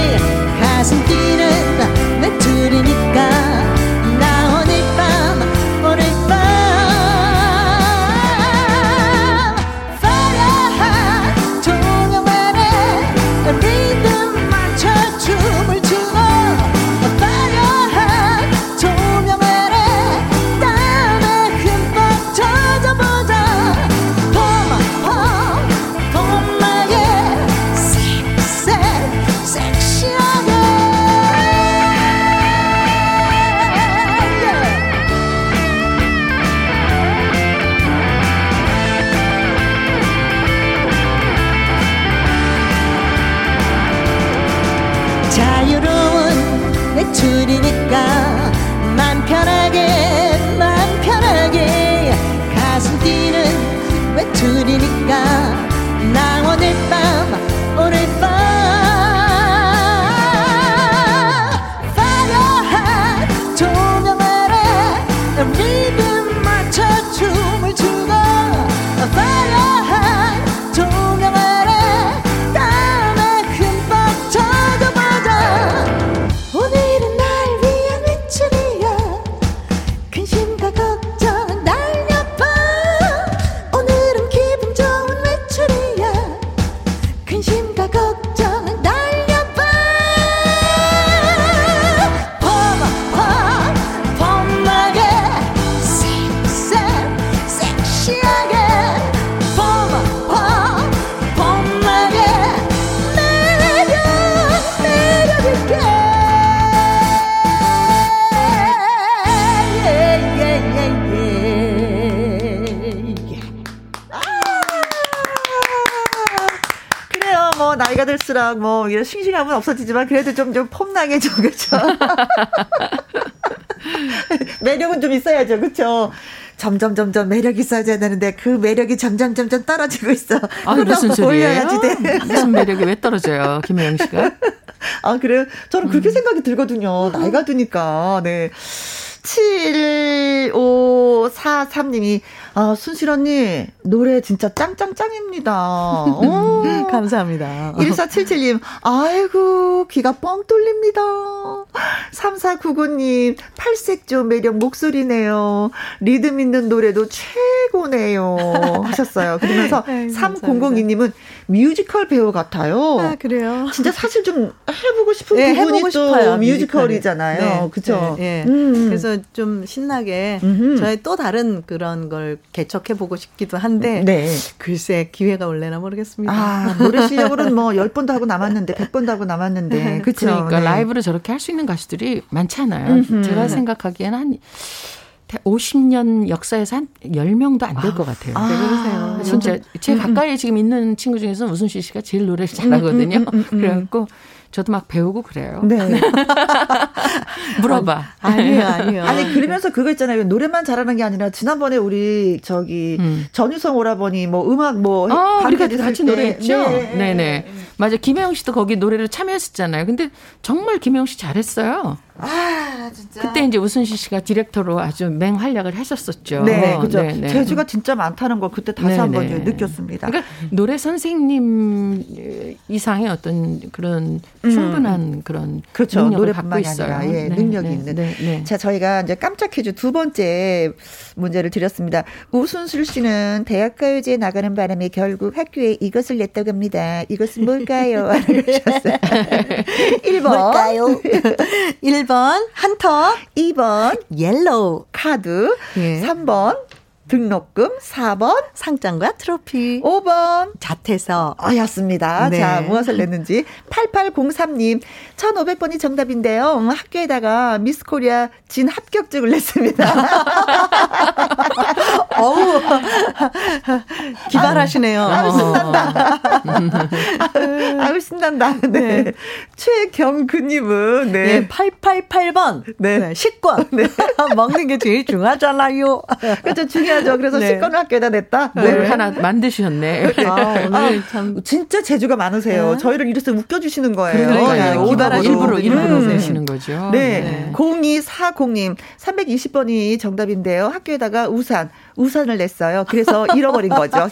들수록 뭐 이런 싱싱함은 없어지지만 그래도 좀 좀 폼나게 좀 그렇죠. 매력은 좀 있어야죠. 그렇죠. 점점 점점 매력 있어야 되는데 그 매력이 점점 점점 떨어지고 있어. 아, 무슨 소리예요? 무슨 매력이 왜 떨어져요, 김혜영 씨가? 아, 그래요? 저는 그렇게 생각이 들거든요. 나이가 드니까. 네. 7543님이, 아, 순실 언니, 노래 진짜 짱짱짱입니다. 오. 감사합니다. 1477님, 아이고, 귀가 뻥 뚫립니다. 3499님, 팔색조 매력 목소리네요. 리듬 있는 노래도 최 고네요. 하셨어요. 그러면서 네, 3002님은 뮤지컬 배우 같아요. 아, 그래요? 진짜 사실 좀 해보고 싶은 네, 부분이 해보고 또 싶어요, 뮤지컬이잖아요. 네, 그쵸? 네, 네. 음. 그래서 좀 신나게 음흠. 저의 또 다른 그런 걸 개척해보고 싶기도 한데 네. 글쎄 기회가 올래나 모르겠습니다. 아, 노래 실력으로는 뭐 10번도 하고 남았는데, 100번도 하고 남았는데. 그쵸? 그러니까 네. 라이브를 저렇게 할 수 있는 가수들이 많지 않아요. 음흠. 제가 생각하기에는 한 50년 역사에서 한 10명도 안 될 것 같아요. 아, 그러세요. 진짜 제 가까이에 지금 있는 친구 중에서 우순실 씨가 제일 노래를 잘하거든요. 음, 음, 음, 음. 그래갖고 저도 막 배우고 그래요. 네. 물어봐. 아니요, 아니요. 아니 그러면서 그거 있잖아요. 노래만 잘하는 게 아니라 지난번에 우리 저기 음. 전유성 오라버니 뭐 음악 뭐 아, 우리가 같이 때. 노래했죠? 네. 네. 네 맞아. 김혜영 씨도 거기 노래를 참여했었잖아요. 근데 정말 김혜영 씨 잘했어요. 아 진짜. 그때 이제 우순실 씨가 디렉터로 아주 맹활약을 했었었죠. 네, 그죠. 네, 네. 재주가 진짜 많다는 걸 그때 다시 네, 한번 네. 느꼈습니다. 그러니까 노래 선생님 이상의 어떤 그런 충분한 그런 음. 그렇죠. 능력을 갖고 있어요. 아니라 예, 네, 능력이 네, 있는. 네, 네. 자, 저희가 이제 깜짝 퀴즈 두 번째 문제를 드렸습니다. 우순슬 씨는 대학가요제에 나가는 바람에 결국 학교에 이것을 냈다고 합니다. 이것은 뭘까요? 알려주셨어요. 1번. 뭘까요? 1번 한턱 2번 옐로우 카드. 예. 3번 등록금 4번 상장과 트로피 5번 자퇴서 였습니다. 네. 자, 무엇을 냈는지 8803님 1500번이 정답인데요. 학교에다가 미스코리아 진 합격증을 냈습니다. 어우 기발하시네요. 아우, 신난다. 아우 신난다. 네. 네. 최경근님은 네. 네 888번 네. 네. 식권 네. 먹는 게 제일 중요하잖아요. 그렇죠 중요 하죠. 그래서 네. 식권을 학교에다 냈다. 네. 네. 하나 만드셨네. 아, 오늘 아, 참 진짜 재주가 많으세요. 네. 저희를 이래서 웃겨주시는 거예요. 그러니까요. 기발하 일부러 일부러 음. 내시는 거죠. 네. 네. 0240님 320번이 정답인데요. 학교에다가 우산 우산을 냈어요. 그래서 잃어버린 거죠.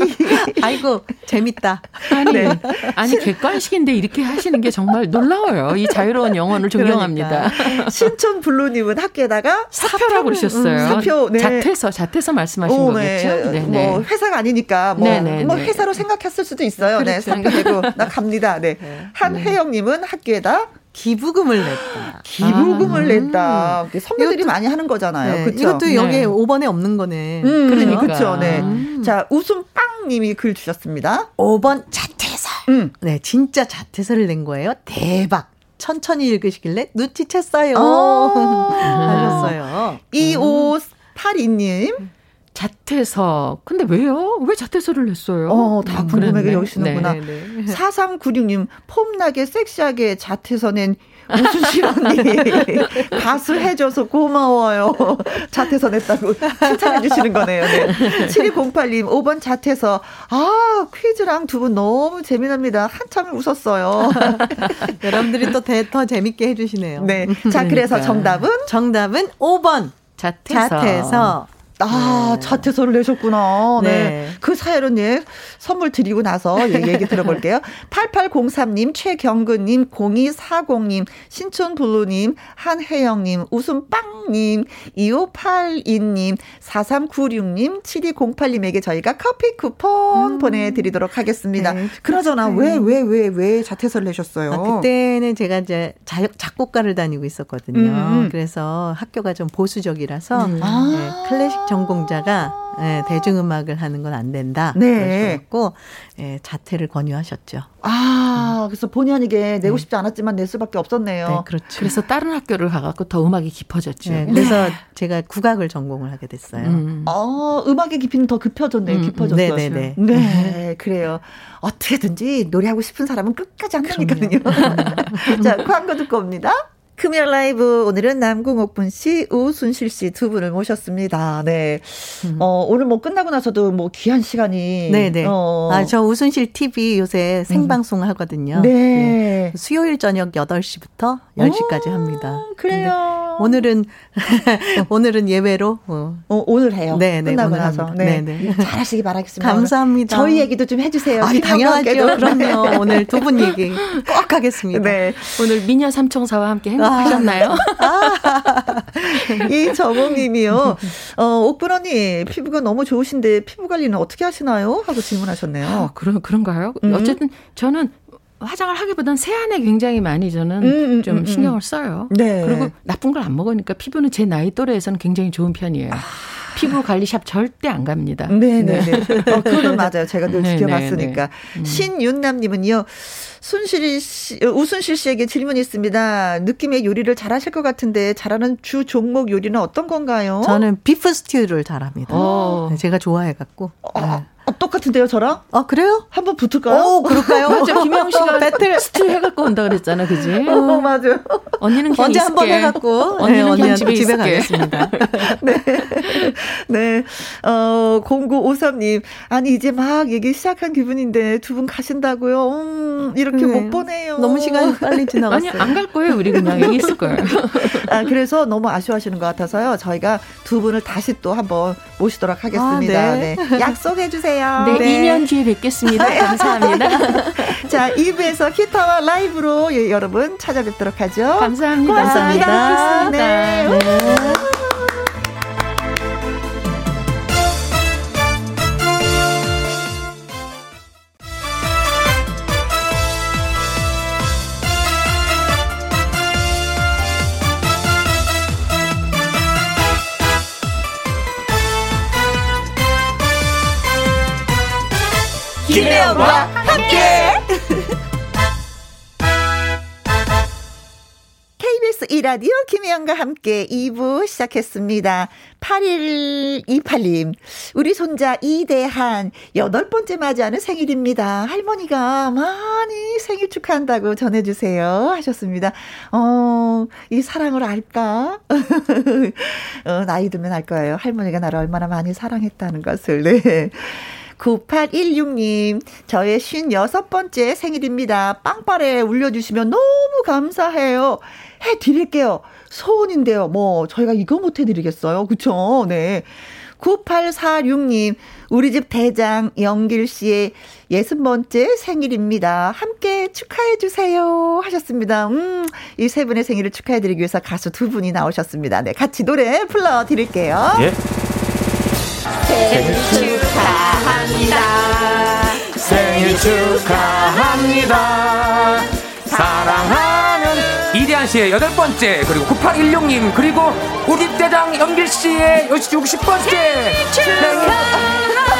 아이고 재밌다. 아니, 네. 아니 객관식인데 이렇게 하시는 게 정말 놀라워요. 이 자유로운 영혼을 존경합니다. 그러니까. 신촌 블루님은 학교에다가 사표라고 그러셨어요. 음, 사표, 네. 자퇴서 자퇴 서 말씀하신 오, 네. 거겠죠. 네. 뭐 회사가 아니니까 뭐, 네, 네, 뭐 네. 회사로 생각했을 수도 있어요. 네, 그렇죠. 사표 내고 나 갑니다. 네. 한혜영님은 학교에다 기부금을 냈다. 기부금을 아. 냈다. 선배들이 많이 하는 거잖아요. 네. 그렇죠? 이것도 여기에 네. 5번에 없는 거네. 음, 그러니까. 그렇죠. 네. 음. 자, 웃음빵 님이 글 주셨습니다. 5번 자퇴설. 음. 네, 진짜 자퇴설을 낸 거예요. 대박. 천천히 읽으시길래 눈치챘어요. 어. 하셨어요. 2582님. 자퇴서. 근데 왜요? 왜 자퇴서를 냈어요? 어, 다 음, 궁금하게 여기시는구나. 네, 네. 4396님, 폼나게 섹시하게 자퇴서 낸 우수실 언니. 가수 해줘서 고마워요. 자퇴서 냈다고 칭찬해 주시는 거네요. 네. 7208님, 5번 자퇴서. 아, 퀴즈랑 두 분 너무 재미납니다. 한참 웃었어요. 여러분들이 또 더 재밌게 해주시네요. 네. 자, 그래서 그러니까. 정답은? 정답은 5번. 자퇴서. 자퇴서. 아, 네. 자퇴서를 내셨구나. 네. 네. 그 사연은 예, 선물 드리고 나서 예, 얘기 들어볼게요. 8803님, 최경근님, 0240님, 신촌블루님, 한혜영님, 웃음빵님, 2582님, 4396님, 7208님에게 저희가 커피 쿠폰 음. 보내드리도록 하겠습니다. 네, 그러잖아. 왜, 왜, 왜, 왜 자퇴서를 내셨어요? 아, 그때는 제가 이제 자, 작곡가를 다니고 있었거든요. 음. 음. 그래서 학교가 좀 보수적이라서 음. 네, 클래식 전공자가 네, 대중음악을 하는 건 안 된다. 네. 그러셨고 예, 자퇴를 권유하셨죠. 아, 음. 그래서 본의 아니게 내고 네. 싶지 않았지만 낼 수밖에 없었네요. 네, 그렇죠. 그래서 다른 학교를 가갖고 더 음악이 깊어졌죠. 네, 그래서 네. 제가 국악을 전공을 하게 됐어요. 음. 어, 음악의 깊이는 더 급혀졌네요. 음, 음. 깊어졌어요. 네네네. 네, 네, 그래요. 어떻게든지 노래하고 싶은 사람은 끝까지 한다니까요. 자, 광고 듣고 옵니다. 금요일 라이브 오늘은 남궁옥분 씨, 우순실 씨 두 분을 모셨습니다. 네. 음. 어, 오늘 뭐 끝나고 나서도 뭐 귀한 시간이 네네. 네. 어. 아, 저 우순실 TV 요새 생방송 을 음. 하거든요. 네. 네. 수요일 저녁 8시부터 10시까지 오, 합니다. 그래요. 오늘은 오늘은 예외로 어. 어, 오늘 해요. 네, 네. 끝나고 나서. 네. 네. 네. 잘하시기 바라겠습니다. 감사합니다. 저희 얘기도 좀 해주세요. 아, 당연하죠. 그럼요. 오늘 두 분 얘기 꼭 하겠습니다. 네. 오늘 미녀 삼총사와 함께 행복. 하셨나요? 아, 이 저봉님이요. 어, 옥분 언니 피부가 너무 좋으신데 피부 관리는 어떻게 하시나요? 하고 질문하셨네요. 아, 그런 그런가요? 음. 어쨌든 저는 화장을 하기보단 세안에 굉장히 많이 저는 음, 음, 좀 음, 음. 신경을 써요. 네. 그리고 나쁜 걸 안 먹으니까 피부는 제 나이 또래에서는 굉장히 좋은 편이에요. 아. 피부 관리샵 절대 안 갑니다. 네네네. 네. 어, 그거는 맞아요. 제가 늘 네, 지켜봤으니까. 네, 네. 신윤남님은요, 순실 씨, 우순실 씨에게 질문이 있습니다. 느낌의 요리를 잘하실 것 같은데 잘하는 주 종목 요리는 어떤 건가요? 저는 비프 스튜를 잘합니다. 어. 네, 제가 좋아해갖고. 어. 네. 어, 똑같은데요, 저랑? 아, 그래요? 한번 붙을까요? 어, 그럴까요? 맞아, 김영 씨가 배틀 스튜 해갖고 온다 그랬잖아, 그지? 어, 맞아요. 언니는 언제 한번 해갖고. 언니는 네, 그냥 집에, 집에 가겠습니다. 네. 네. 어, 0953님. 아니, 이제 막 얘기 시작한 기분인데 두 분 가신다고요? 음, 이렇게 네. 못 보내요. 너무 시간이 빨리 지나갔어요. 아니, 안 갈 거예요. 우리 그냥 여기 있을 거예요. 아, 그래서 너무 아쉬워하시는 것 같아서요. 저희가 두 분을 다시 또 한번 모시도록 하겠습니다. 아, 네. 네. 약속해 주세요. 네, 네. 2년 뒤에 뵙겠습니다. 감사합니다. 자, 2부에서 기타와 라이브로 예, 여러분 찾아뵙도록 하죠. 감사합니다. 감사합니다. 감사합니다. 라디오 김혜영과 함께 2부 시작했습니다. 8128님, 우리 손자 이대한 여덟 번째 맞이하는 생일입니다. 할머니가 많이 생일 축하한다고 전해주세요. 하셨습니다. 어, 이 사랑을 알까? 어, 나이 들면 알 거예요. 할머니가 나를 얼마나 많이 사랑했다는 것을. 네. 9816님, 저의 56번째 생일입니다. 빵빠레 울려주시면 너무 감사해요. 해 드릴게요. 소원인데요. 뭐, 저희가 이거 못 해드리겠어요. 그쵸? 네. 9846님, 우리 집 대장 영길 씨의 60번째 생일입니다. 함께 축하해 주세요. 하셨습니다. 음, 이 세 분의 생일을 축하해 드리기 위해서 가수 두 분이 나오셨습니다. 네, 같이 노래 불러 드릴게요. 예. 생일 축하합니다. 생일 축하합니다. 사랑하는 이대한 씨의 여덟 번째 그리고 9816님 그리고 우리 대장 연길 씨의 60번째 축하합니다.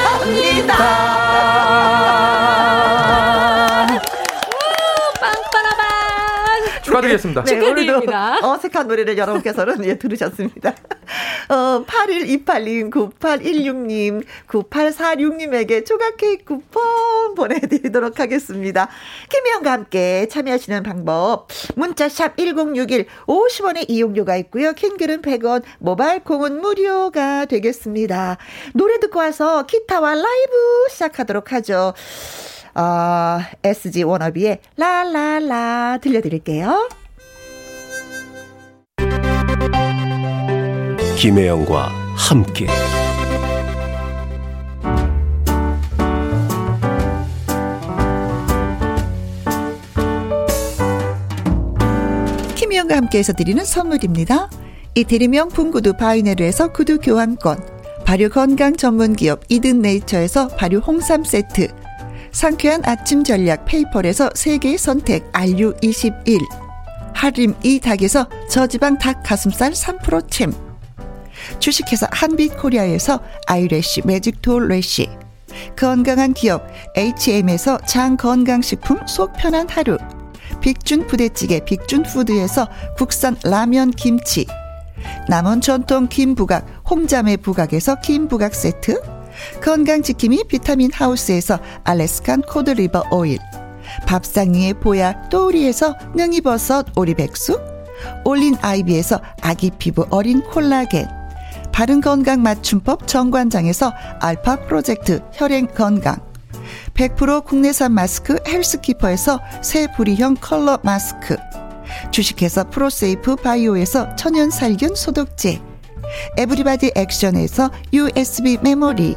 축하드리겠습니다. 네, 오늘도 어색한 노래를 여러분께서는 예, 들으셨습니다. 어, 8128님, 9816님, 9846님에게 조각 케이크 쿠폰 보내드리도록 하겠습니다. 김혜영과 함께 참여하시는 방법. 문자샵 1061, 50원의 이용료가 있고요. 킹글은 100원, 모바일 콩은 무료가 되겠습니다. 노래 듣고 와서 기타와 라이브 시작하도록 하죠. 어, SG 워너비의 라라라 들려드릴게요. 김혜영과 함께 김혜영과 함께해서 드리는 선물입니다. 이태리 명품 구두 바이네르에서 구두 교환권 발효 건강 전문 기업 이든 네이처에서 발효 홍삼 세트 상쾌한 아침 전략 페이퍼에서 세계의 선택 RU21 하림 이 닭에서 저지방 닭 가슴살 3%챔 주식회사 한빛코리아에서 eyelash magic tall lash. 건강한 기업 H&M에서 장건강식품 속 편한 하루. 빅준 부대찌개 빅준푸드에서 국산 라면 김치. 남원 전통 김부각 홍자매 부각에서 김부각 세트 건강지킴이 비타민 하우스에서 Alaskan cod liver oil 밥상 위의 보약 또우리에서 능이버섯 오리백숙 올린 아이비에서 아기 피부 어린 콜라겐 바른 건강 맞춤법 정관장에서 알파 프로젝트 혈행 건강 100% 국내산 마스크 헬스키퍼에서 새 부리형 컬러 마스크 주식회사 프로세이프 바이오에서 천연 살균 소독제 에브리바디 액션에서 USB 메모리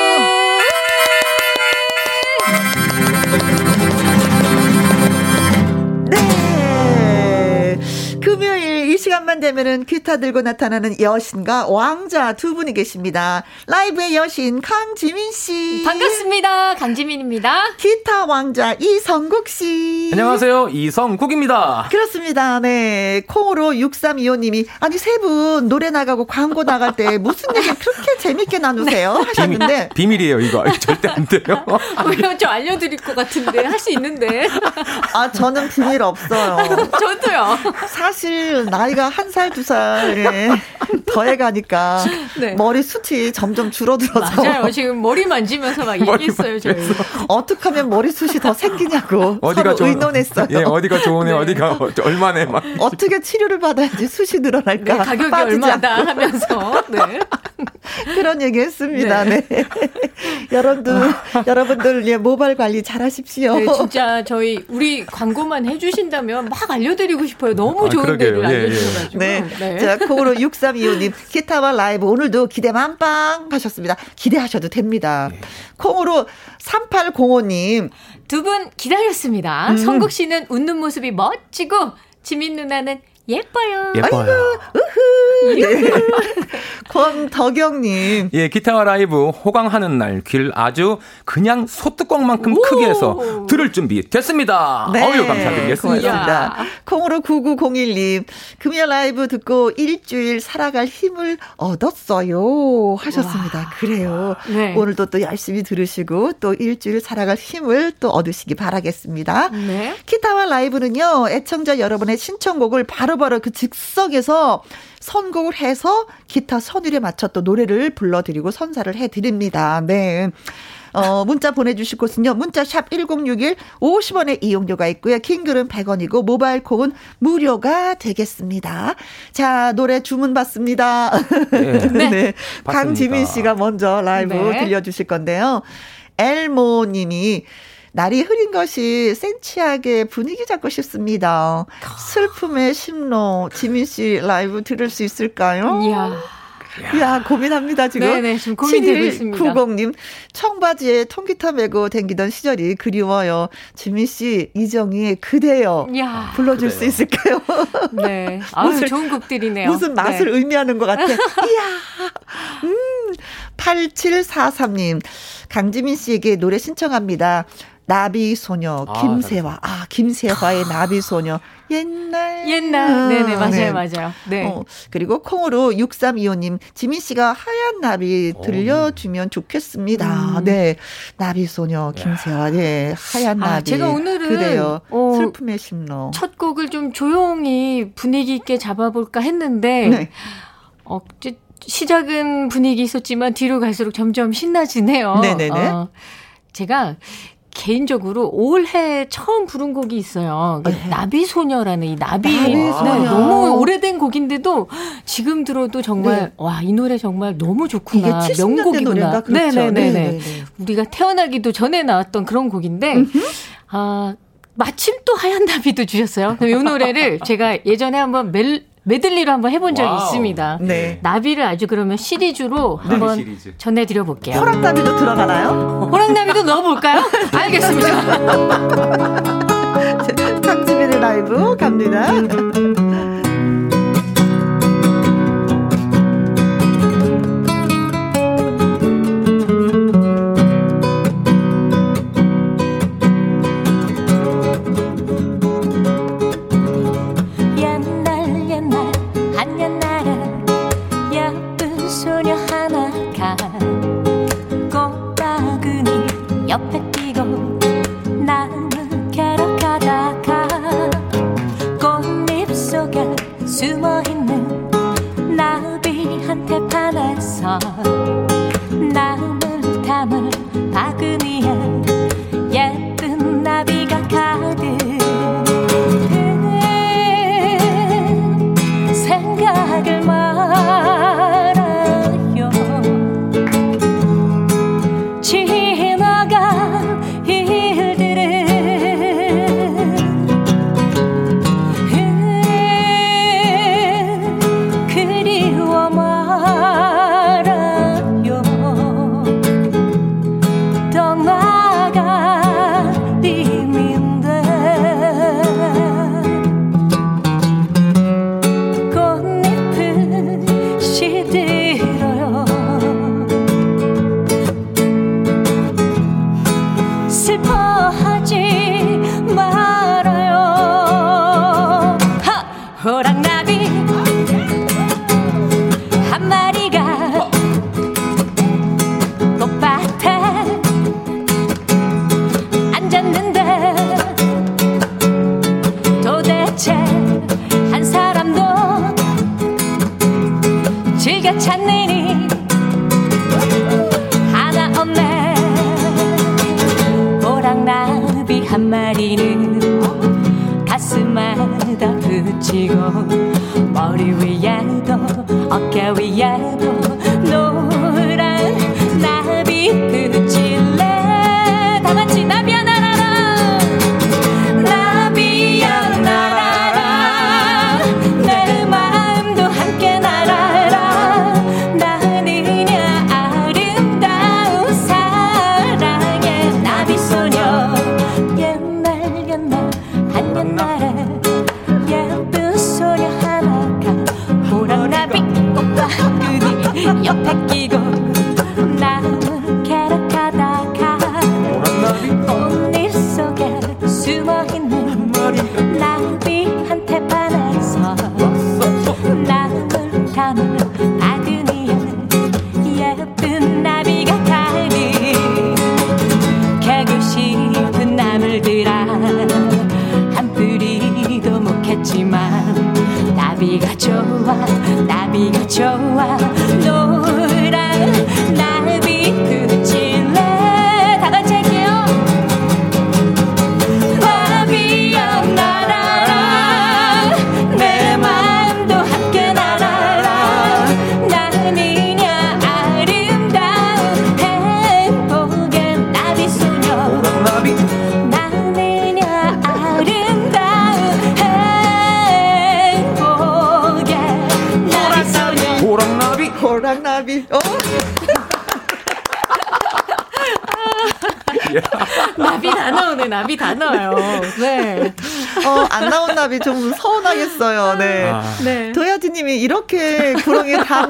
금요일 이 시간만 되면은 기타 들고 나타나는 여신과 왕자 두 분이 계십니다. 라이브의 여신 강지민 씨. 반갑습니다. 강지민입니다. 기타 왕자 이성국 씨. 안녕하세요 이성국입니다. 그렇습니다. 네. 콩으로 6325님이 아니 세 분 노래 나가고 광고 나갈 때 무슨 얘기 그렇게 재밌게 나누세요 하셨는데 비밀, 이에요 이거 절대 안 돼요. 왜요? 저 알려드릴 것 같은데 할 수 있는데. 아 저는 비밀 없어요. 저도요. 사실 나이 가 한 살 두 살에 더해가니까 네. 머리 숱이 점점 줄어들어서 맞아요. 지금 머리 만지면서 막 얘기했어요. 저희. 어떻게 하면 머리숱이 더 생기냐고 어디가 서로 좋은- 의논했어요. 예, 어디가 좋으네, 어디가 어- 얼마네 막. 어떻게 치료를 받아야지 숱이 늘어날까? 네, 가격이 얼마다 않고. 하면서. 네. 그런 얘기 했습니다. 네. 여러분들, 여러분들, 예, 모발 관리 잘 하십시오. 네, 진짜 저희 우리 광고만 해주신다면 막 알려드리고 싶어요. 너무 아, 좋은 그러게요. 데를 예, 예. 알려주셔 가지고. 네. 자, 콩으로 6325님, 기타와 라이브 오늘도 기대 만빵 하셨습니다. 기대하셔도 됩니다. 콩으로 3805님, 두 분 기다렸습니다. 음. 성국 씨는 웃는 모습이 멋지고 지민 누나는 예뻐요. 예뻐요. 아이고, 우후. 네. 권덕영님. 예, 기타와 라이브 호강하는 날 길 아주 그냥 소뚜껑만큼 크게 해서 들을 준비 됐습니다. 네. 어유 감사드리겠습니다. 콩으로 9901님. 금요 라이브 듣고 일주일 살아갈 힘을 얻었어요. 하셨습니다. 와. 그래요. 네. 오늘도 또 열심히 들으시고 또 일주일 살아갈 힘을 또 얻으시기 바라겠습니다. 네. 기타와 라이브는요, 애청자 여러분의 신청곡을 바로 바로 그 즉석에서 선곡을 해서 기타 선율에 맞춰 또 노래를 불러드리고 선사를 해드립니다. 네. 어, 문자 보내주실 곳은요. 문자 샵 1061, 50원의 이용료가 있고요. 킹글은 100원이고, 모바일 콩은 무료가 되겠습니다. 자, 노래 주문 받습니다. 네. 네. 네. 강지민 씨가 먼저 라이브 네. 들려주실 건데요. 엘모 님이 날이 흐린 것이 센치하게 분위기 잡고 싶습니다. 슬픔의 심로 지민 씨 라이브 들을 수 있을까요? 이야. 야 고민합니다, 지금. 네네, 지금 고민되고 있습니다. 90님, 청바지에 통기타 메고 댕기던 시절이 그리워요. 지민 씨, 이정희의 그대여. 야 불러줄 그래요. 수 있을까요? 네. 아유, 좋은 곡들이네요. 무슨 맛을 네. 의미하는 것 같아. 이야. 음, 8743님, 강지민 씨에게 노래 신청합니다. 나비 소녀 아, 김세화 아 김세화의 나비 소녀. 옛날. 옛날. 네네 맞아요 네. 맞아요. 네. 어, 그리고 콩으로 6325님 지민 씨가 하얀 나비 들려주면 좋겠습니다. 음. 네. 나비 소녀 김세화 네 하얀 아, 나비 아, 제가 오늘은 그래요 어, 슬픔의 심로. 첫 곡을 좀 조용히 분위기 있게 잡아볼까 했는데 네. 어 시작은 분위기 있었지만 뒤로 갈수록 점점 신나지네요. 네네네. 어, 제가 개인적으로 올해 처음 부른 곡이 있어요. 네. 나비소녀라는 이 나비. 나비소녀. 네, 너무 오래된 곡인데도 지금 들어도 정말 네. 와, 이 노래 정말 너무 좋구나. 명곡이구나. 그렇죠. 네네네. 네, 네, 네, 우리가 태어나기도 전에 나왔던 그런 곡인데, 아, 마침 또 하얀 나비도 주셨어요. 이 노래를 제가 예전에 한번 멜, 메들리로 한번 해본 적이 wow. 있습니다. 네. 나비를 아주 그러면 시리즈로 네. 한번 시리즈. 전해드려 볼게요. 호랑나비도 들어가나요? 호랑나비도 넣어볼까요? 알겠습니다. 강지민의 라이브 갑니다. 나물 담을 바구니에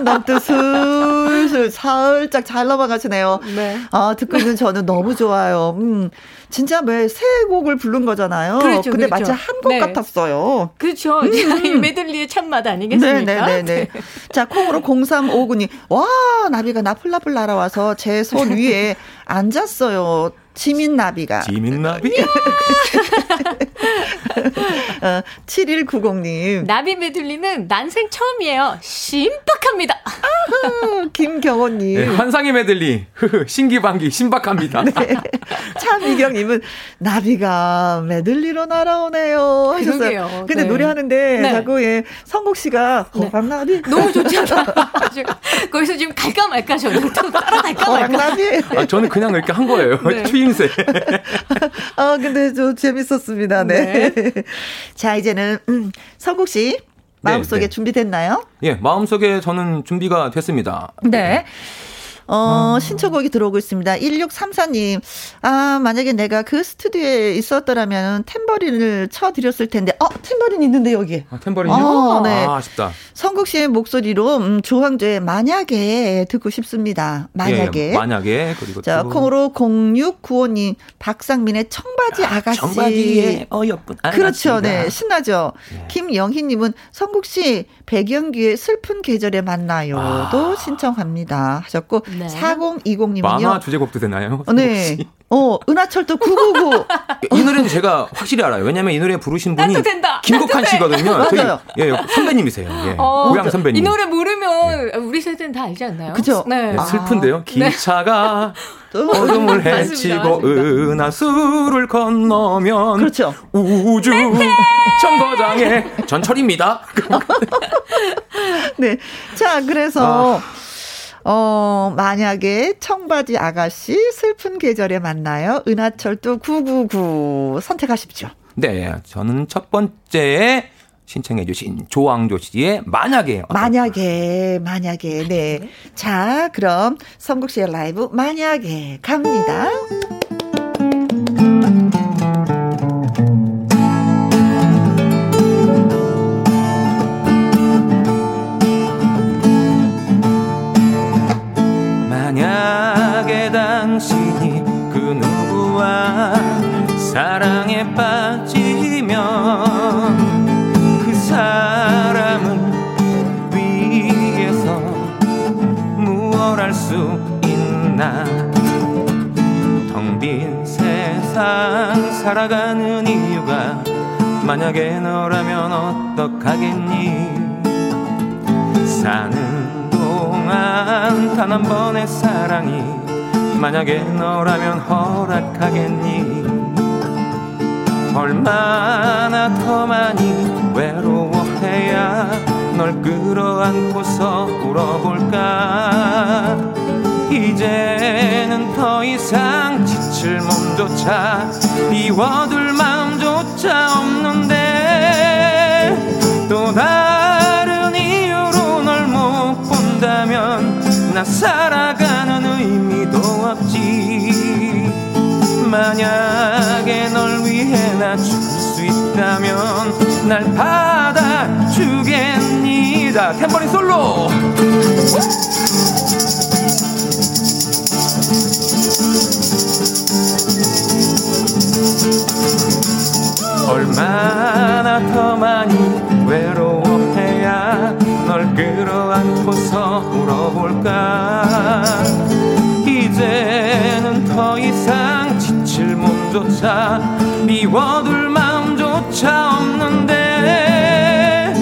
담 넘듯 슬슬 살짝 잘 넘어가시네요. 네. 아, 듣고 있는 저는 너무 좋아요. 음, 진짜 왜새 곡을 부른 거잖아요. 그렇죠, 근데 그렇죠. 마치 한곡 네. 같았어요. 그렇죠. 이 메들리의 참맛 아니겠습니까? 네네네 네. 자, 콩으로 0359님. 와, 나비가 나풀나풀 날아와서 제 손 위에 앉았어요. 지민 나비가. 지민나비 어, 7190님. 나비 메들리는 난생 처음이에요. 신박 김경호님. 네, 환상의 메들리 신기방기 신박합니다 네. 차미경님은 나비가 메들리로 날아오네요 하셨어요. 그러게요. 근데 네. 노래하는데 네. 자꾸 예 성국 씨가 호박나비 너무 좋잖아. 거기서 지금 갈까 말까 저는 또 따라갈까 말까. 아, 저는 그냥 이렇게 한 거예요 네. 추임새 아 근데 좀 재밌었습니다. 네. 자 이제는 음, 성국 씨 마음속에 네. 준비됐나요? 예 마음속에 저는 준비가 됐습니다 네. 어, 신청곡이 들어오고 있습니다. 1634님. 아, 만약에 내가 그 스튜디오에 있었더라면 탬버린을 쳐드렸을 텐데. 어, 탬버린 있는데, 여기. 아, 템버린이요? 어, 네. 아, 아쉽다. 성국 씨의 목소리로 음, 조항조의 만약에 듣고 싶습니다. 만약에. 예, 만약에 그리고 자, 또 콩으로 0695님, 박상민의 청바지 아 가씨. 청바지에 어여쁜 아가씨가. 그렇죠. 네. 신나죠. 예. 김영희 님은 성국 씨, 백영규의 슬픈 계절에 만나요도 아. 신청합니다. 하셨고, 네. 4020님은요. 만화 주제곡도 되나요? 네. 어, 은하철도 999. 이 노래는 제가 확실히 알아요. 왜냐면 이 노래 부르신 분이. 김국환. 씨거든요. 저희. 예, 선배님이세요. 예. 어, 고향 선배님. 이 노래 모르면 우리 세대는 다 알지 않나요? 그죠? 네. 네, 슬픈데요. 네. 기차가 또 어둠을 헤치고. 은하수를 건너면 그렇죠. 우주 정거장에 전철입니다. 네. 자, 그래서, 어, 만약에 청바지 아가씨 슬픈 계절에 만나요. 은하철도 999 선택하십시오. 네, 저는 첫 번째 신청해 주신 조항조 씨의 만약에 만약에, 만약에, 네. 자, 그럼 성국 씨의 라이브 만약에 갑니다. 사랑에 빠지면 그 사람을 위해서 무얼 할 수 있나? 텅 빈 세상 살아가는 이유가 만약에 너라면 어떡하겠니? 사는 동안 단 한 번의 사랑이 만약에 너라면 허락하겠니 얼마나 더 많이 외로워해야 널 끌어안고서 울어볼까? 이제는 더 이상 지칠 몸조차 비워둘 마음조차 없는데 또 다른 이유로 널 못 본다면 나 살아가는 의미도 없지 만약에 널 위해 나 줄 수 있다면 날 받아주겠니다. 템버린 솔로! 얼마나 더 많이 외로워해야 널 끌어안고서 울어볼까 조차 미워둘 마음조차 없는데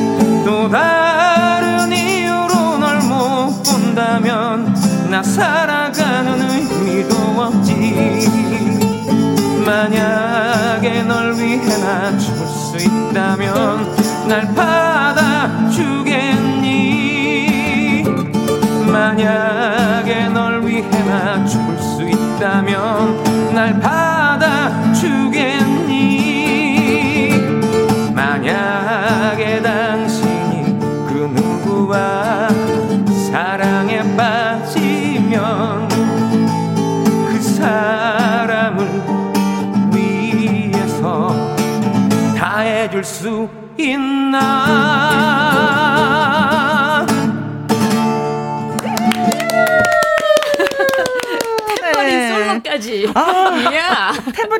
또 다른 이유로 널 못 본다면 나 살아가는 의미도 없지. 만약에 널 위해 나 죽을 수 있다면 날 받아주겠니? 만약에 널 위해 나 죽을 수 있다면 날 받아주겠니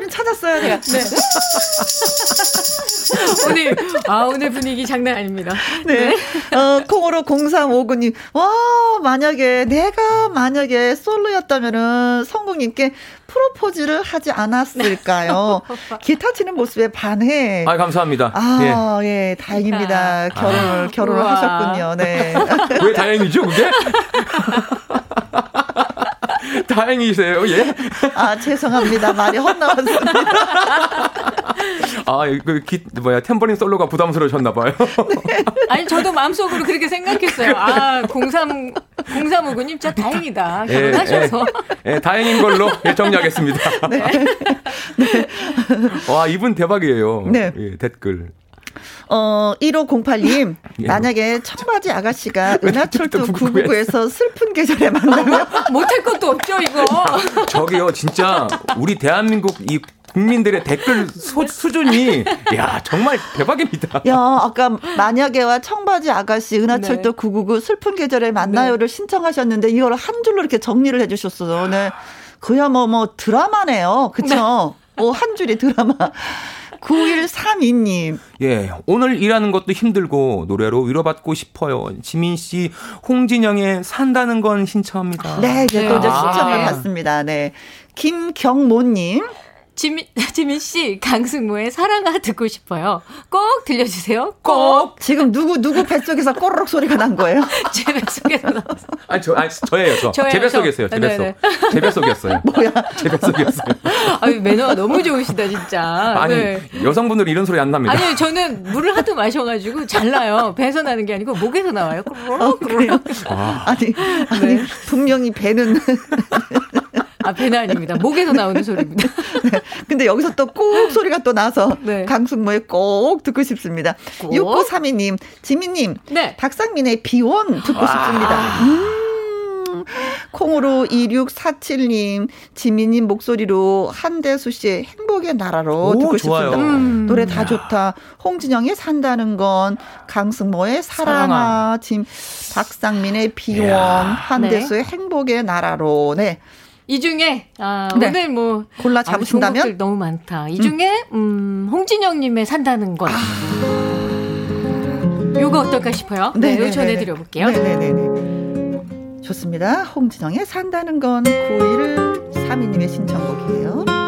야. 템버린 찾았어요, 제가. 네. 오늘, 아, 오늘 분위기 장난 아닙니다. 네. 네. 어, 콩으로 0359님, 와, 만약에, 내가 만약에 솔로였다면은 성공님께 프로포즈를 하지 않았을까요? 기타 치는 모습에 반해. 아, 감사합니다. 아, 예, 예 다행입니다. 결혼을, 아, 결혼을 우와. 하셨군요. 네. 왜 다행이죠, 그게? 다행이세요, 예? 아, 죄송합니다. 말이 헛나왔습니다. 아, 그, 기, 뭐야, 템버린 솔로가 부담스러우셨나 봐요. 네. 아니, 저도 마음속으로 그렇게 생각했어요. 아, 03, 0359님, 진짜 다행이다. 예, 결혼하셔서. 예, 예, 다행인 걸로 예, 정리하겠습니다. 네. 네. 와, 이분 대박이에요. 네. 예, 댓글. 어, 1508님, 예. 만약에 청바지 아가씨가 은하철도 999에서 슬픈 계절에 만나면 못할 것도 없죠, 이거. 저기요, 진짜 우리 대한민국 이 국민들의 댓글 소, 수준이 야 정말 대박입니다. 야 아까 만약에와 청바지 아가씨 은하철도 네. 999 슬픈 계절에 만나요를 네. 신청하셨는데 이걸 한 줄로 이렇게 정리를 해주셨어요. 네. 그야 뭐 뭐 드라마네요. 그쵸? 네. 뭐한 줄이 드라마. 9132님. 예, 오늘 일하는 것도 힘들고 노래로 위로받고 싶어요. 지민 씨, 홍진영의 산다는 건 신청합니다. 네, 이제 또 아. 신청을 받습니다. 네. 김경모님. 지민, 지민 씨, 강승모의 사랑아 듣고 싶어요. 꼭 들려주세요. 꼭. 지금 누구, 누구 뱃속에서 꼬르륵 소리가 난 거예요? 제 뱃속에서 나왔어요. 아니, 저, 아니, 저예요, 저. 저예요, 제 뱃속이었어요, 제 뱃속. 제 뱃속이었어요. 뭐야? 제 뱃속이었어요. 아유, 매너가 너무 좋으시다, 진짜. 아니, 네. 여성분들 이런 소리 안 납니다. 아니, 저는 물을 하도 마셔가지고 잘 나요. 배에서 나는 게 아니고 목에서 나와요. 꼬르륵, 꼬르륵. 아. 아니, 아니, 네. 분명히 배는. 아, 배는 아닙니다. 목에서 나오는 소리입니다. 네. 근데 여기서 또 꼭 소리가 또 나서 네. 강승모의 꼭 듣고 싶습니다. 꼭? 6932님, 지민님, 네. 박상민의 비원 듣고 싶습니다. 음. 콩으로 2647님, 지민님 목소리로 한대수 씨의 행복의 나라로 오, 듣고 좋아요. 싶습니다. 음. 노래 다 좋다. 홍진영의 산다는 건, 강승모의 사랑아, 짐, 박상민의 비원, 한대수의 네. 행복의 나라로, 네. 이 중에 아, 네. 오늘 뭐 골라 잡으신다면 아, 너무 많다. 이 중에 음, 음 홍진영님의 산다는 것. 아. 요거 어떨까 싶어요. 네, 네, 네 전해드려 볼게요. 네네네. 좋습니다. 홍진영의 산다는 건 9일 3위님의 신청곡이에요.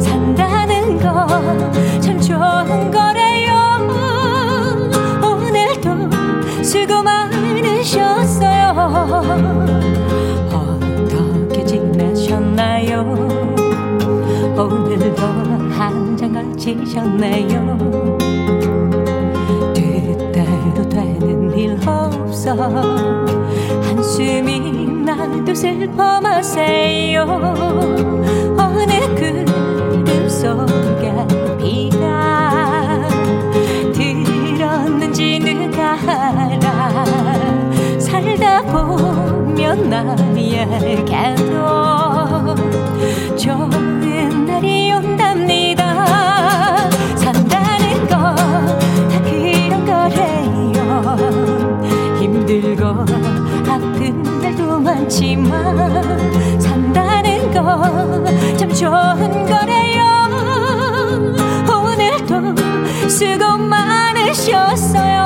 산다는 거참 좋은 거래요. 오늘도 수고 많으셨어요. 어떻게 지내셨나요? 오늘도 한잔 걸치셨나요. 뜻대로 되는 일 없어 한숨이 나도 슬퍼 마세요. 어느 구름 속에 비가 들었는지 누가 알아? 살다 보면 나에게도 좋은 날이 온답니다. 산다는 거다 그런 거래요. 힘들고 아픈 없지만 산다는 거참 좋은 거래요. 오늘도 수고 많으셨어요.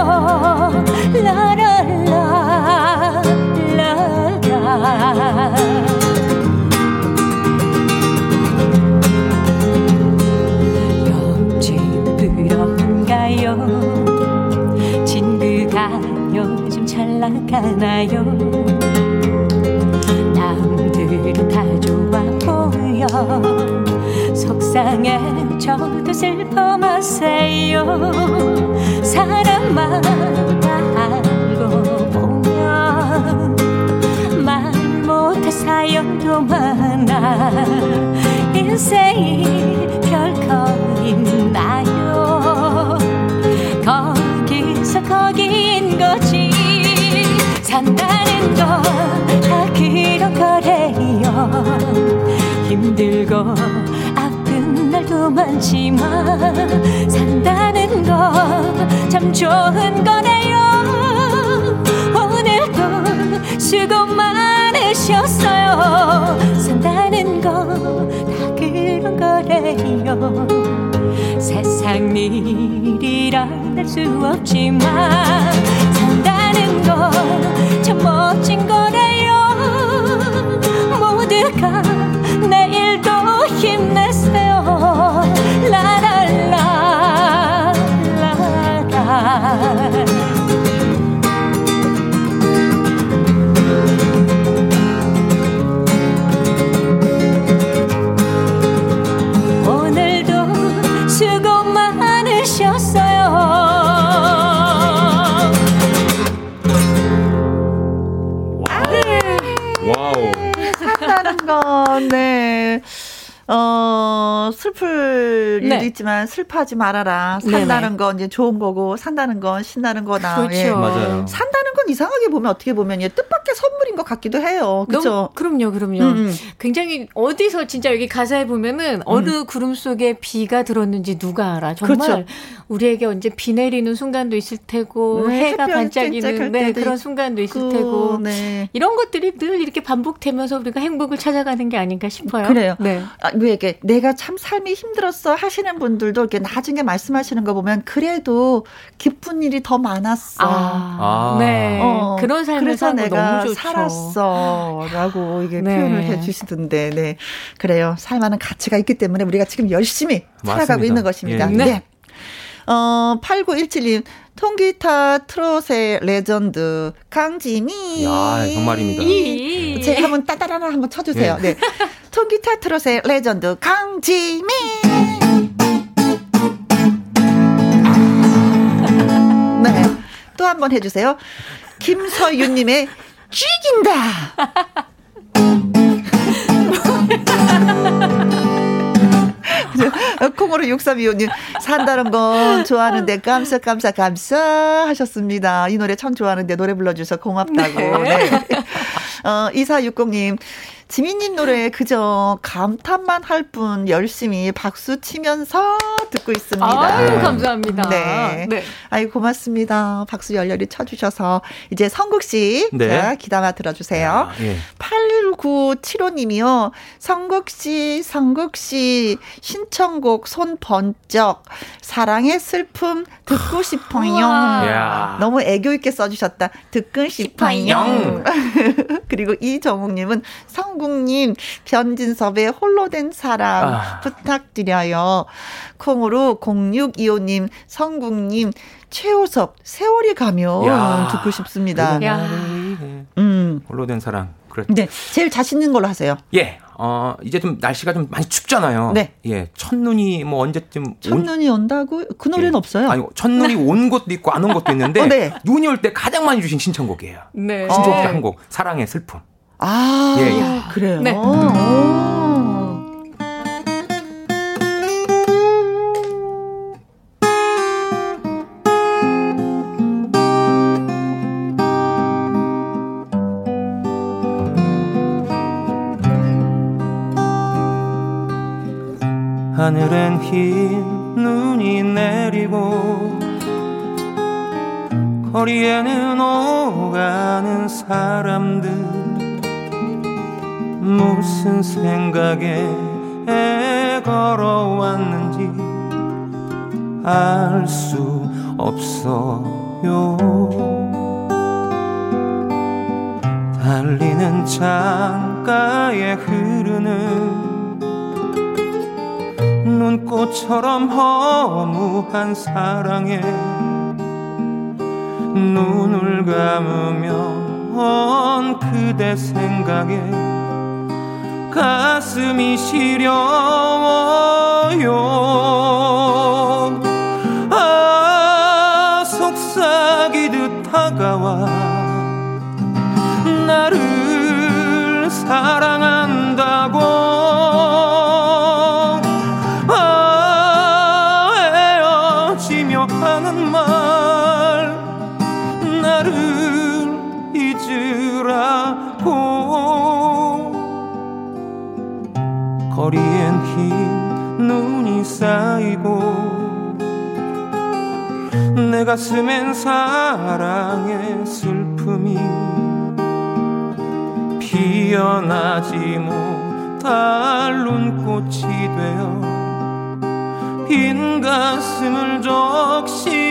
라라라 라라 그런가요 나가나요? 남들은 다 좋아 보여. 속상해 저도 슬퍼 마세요. 사람마다 많지만 산다는 거참 좋은 거네요. 오늘도 수고 많으셨어요. 산다는 거다 그런 거래요. 세상 일이라 할 수 없지만 슬플 일도 네. 있지만 슬퍼하지 말아라. 산다는 건 이제 좋은 거고, 산다는 건 신나는 거다. 그렇죠. 예. 맞아요. 산다는 건 이상하게 보면 어떻게 보면 예, 뜻밖의 선물인 것 같기도 해요. 그렇죠? 그럼요, 그럼요. 음, 음. 굉장히 어디서 진짜 여기 가사에 보면은 어느 구름 속에 비가 들었는지 누가 알아. 정말 그렇죠. 우리에게 언제 비 내리는 순간도 있을 테고 네, 해가 반짝이는 네, 그런 순간도 있을 테고 네. 이런 것들이 늘 이렇게 반복되면서 우리가 행복을 찾아가는 게 아닌가 싶어요. 그래요. 네. 아, 왜 이게 내가 참 삶이 힘들었어 하시는 분들도 이렇게 나중에 말씀하시는 거 보면 그래도 기쁜 일이 더 많았어. 아, 네. 어, 그런 삶을 사는 거 내가 너무 좋죠. 살았어라고 이게 네. 표현을 해주시던데, 네 그래요. 살만한 가치가 있기 때문에 우리가 지금 열심히 살아가고 맞습니다. 있는 것입니다. 예. 네. 어, 8917님, 통기타 트롯의 레전드, 강지민. 야, 정말입니다. 이. 제가 한번 따다라라 한번 쳐주세요. 예. 네. 통기타 트롯의 레전드, 강지민. 네. 또 한 번 해주세요. 김서윤님의 죽인다. 콩으로 6325님, 산다는 건 좋아하는데 깜짝 깜짝 감사 하셨습니다. 이 노래 참 좋아하는데 노래 불러주셔서 고맙다고. 네. 어, 2460님, 지민님 노래 그저 감탄만 할 뿐 열심히 박수 치면서 듣고 있습니다. 아유, 감사합니다. 네. 네. 아이 고맙습니다. 박수 열렬히 쳐주셔서 이제 성국 씨, 네. 자 기다마 들어주세요. 아, 예. 8975님이요. 성국 씨, 성국 씨 신청곡 손 번쩍 사랑의 슬픔 듣고 싶어요. 야. 너무 애교 있게 써주셨다. 듣고 싶어요. 그리고 이정욱님은 성 국님 변진섭의 홀로 된 사랑 아. 부탁드려요. 콩으로 0625님 성국님 최호섭 세월이 가면 야. 듣고 싶습니다. 야. 음. 홀로 된 사랑. 그래. 네, 제일 자신 있는 걸로 하세요. 예. 어, 이제 좀 날씨가 좀 많이 춥잖아요. 네. 예. 첫눈이 뭐 언제쯤 온- 첫눈이 온 다고 그 노래는 예. 없어요. 아니, 첫눈이 온 것도 있고 안 온 것도 있는데 어, 네. 눈이 올 때 가장 많이 주신 신청곡이에요. 네. 신청곡 어. 한 곡. 사랑의 슬픔. 아, 예, 예. 그래요. 네. 오. 하늘엔 흰 눈이 내리고 거리에는 오가는 사람들 무슨 생각에 걸어왔는지 알 수 없어요. 달리는 창가에 흐르는 눈꽃처럼 허무한 사랑에 눈을 감으면 그대 생각에 가슴이 시려워요. 아 속삭이듯 다가와 나를 사랑한다고 내 가슴엔 사랑의 슬픔이 피어나지 못할 눈꽃이 되어 빈 가슴을 적시네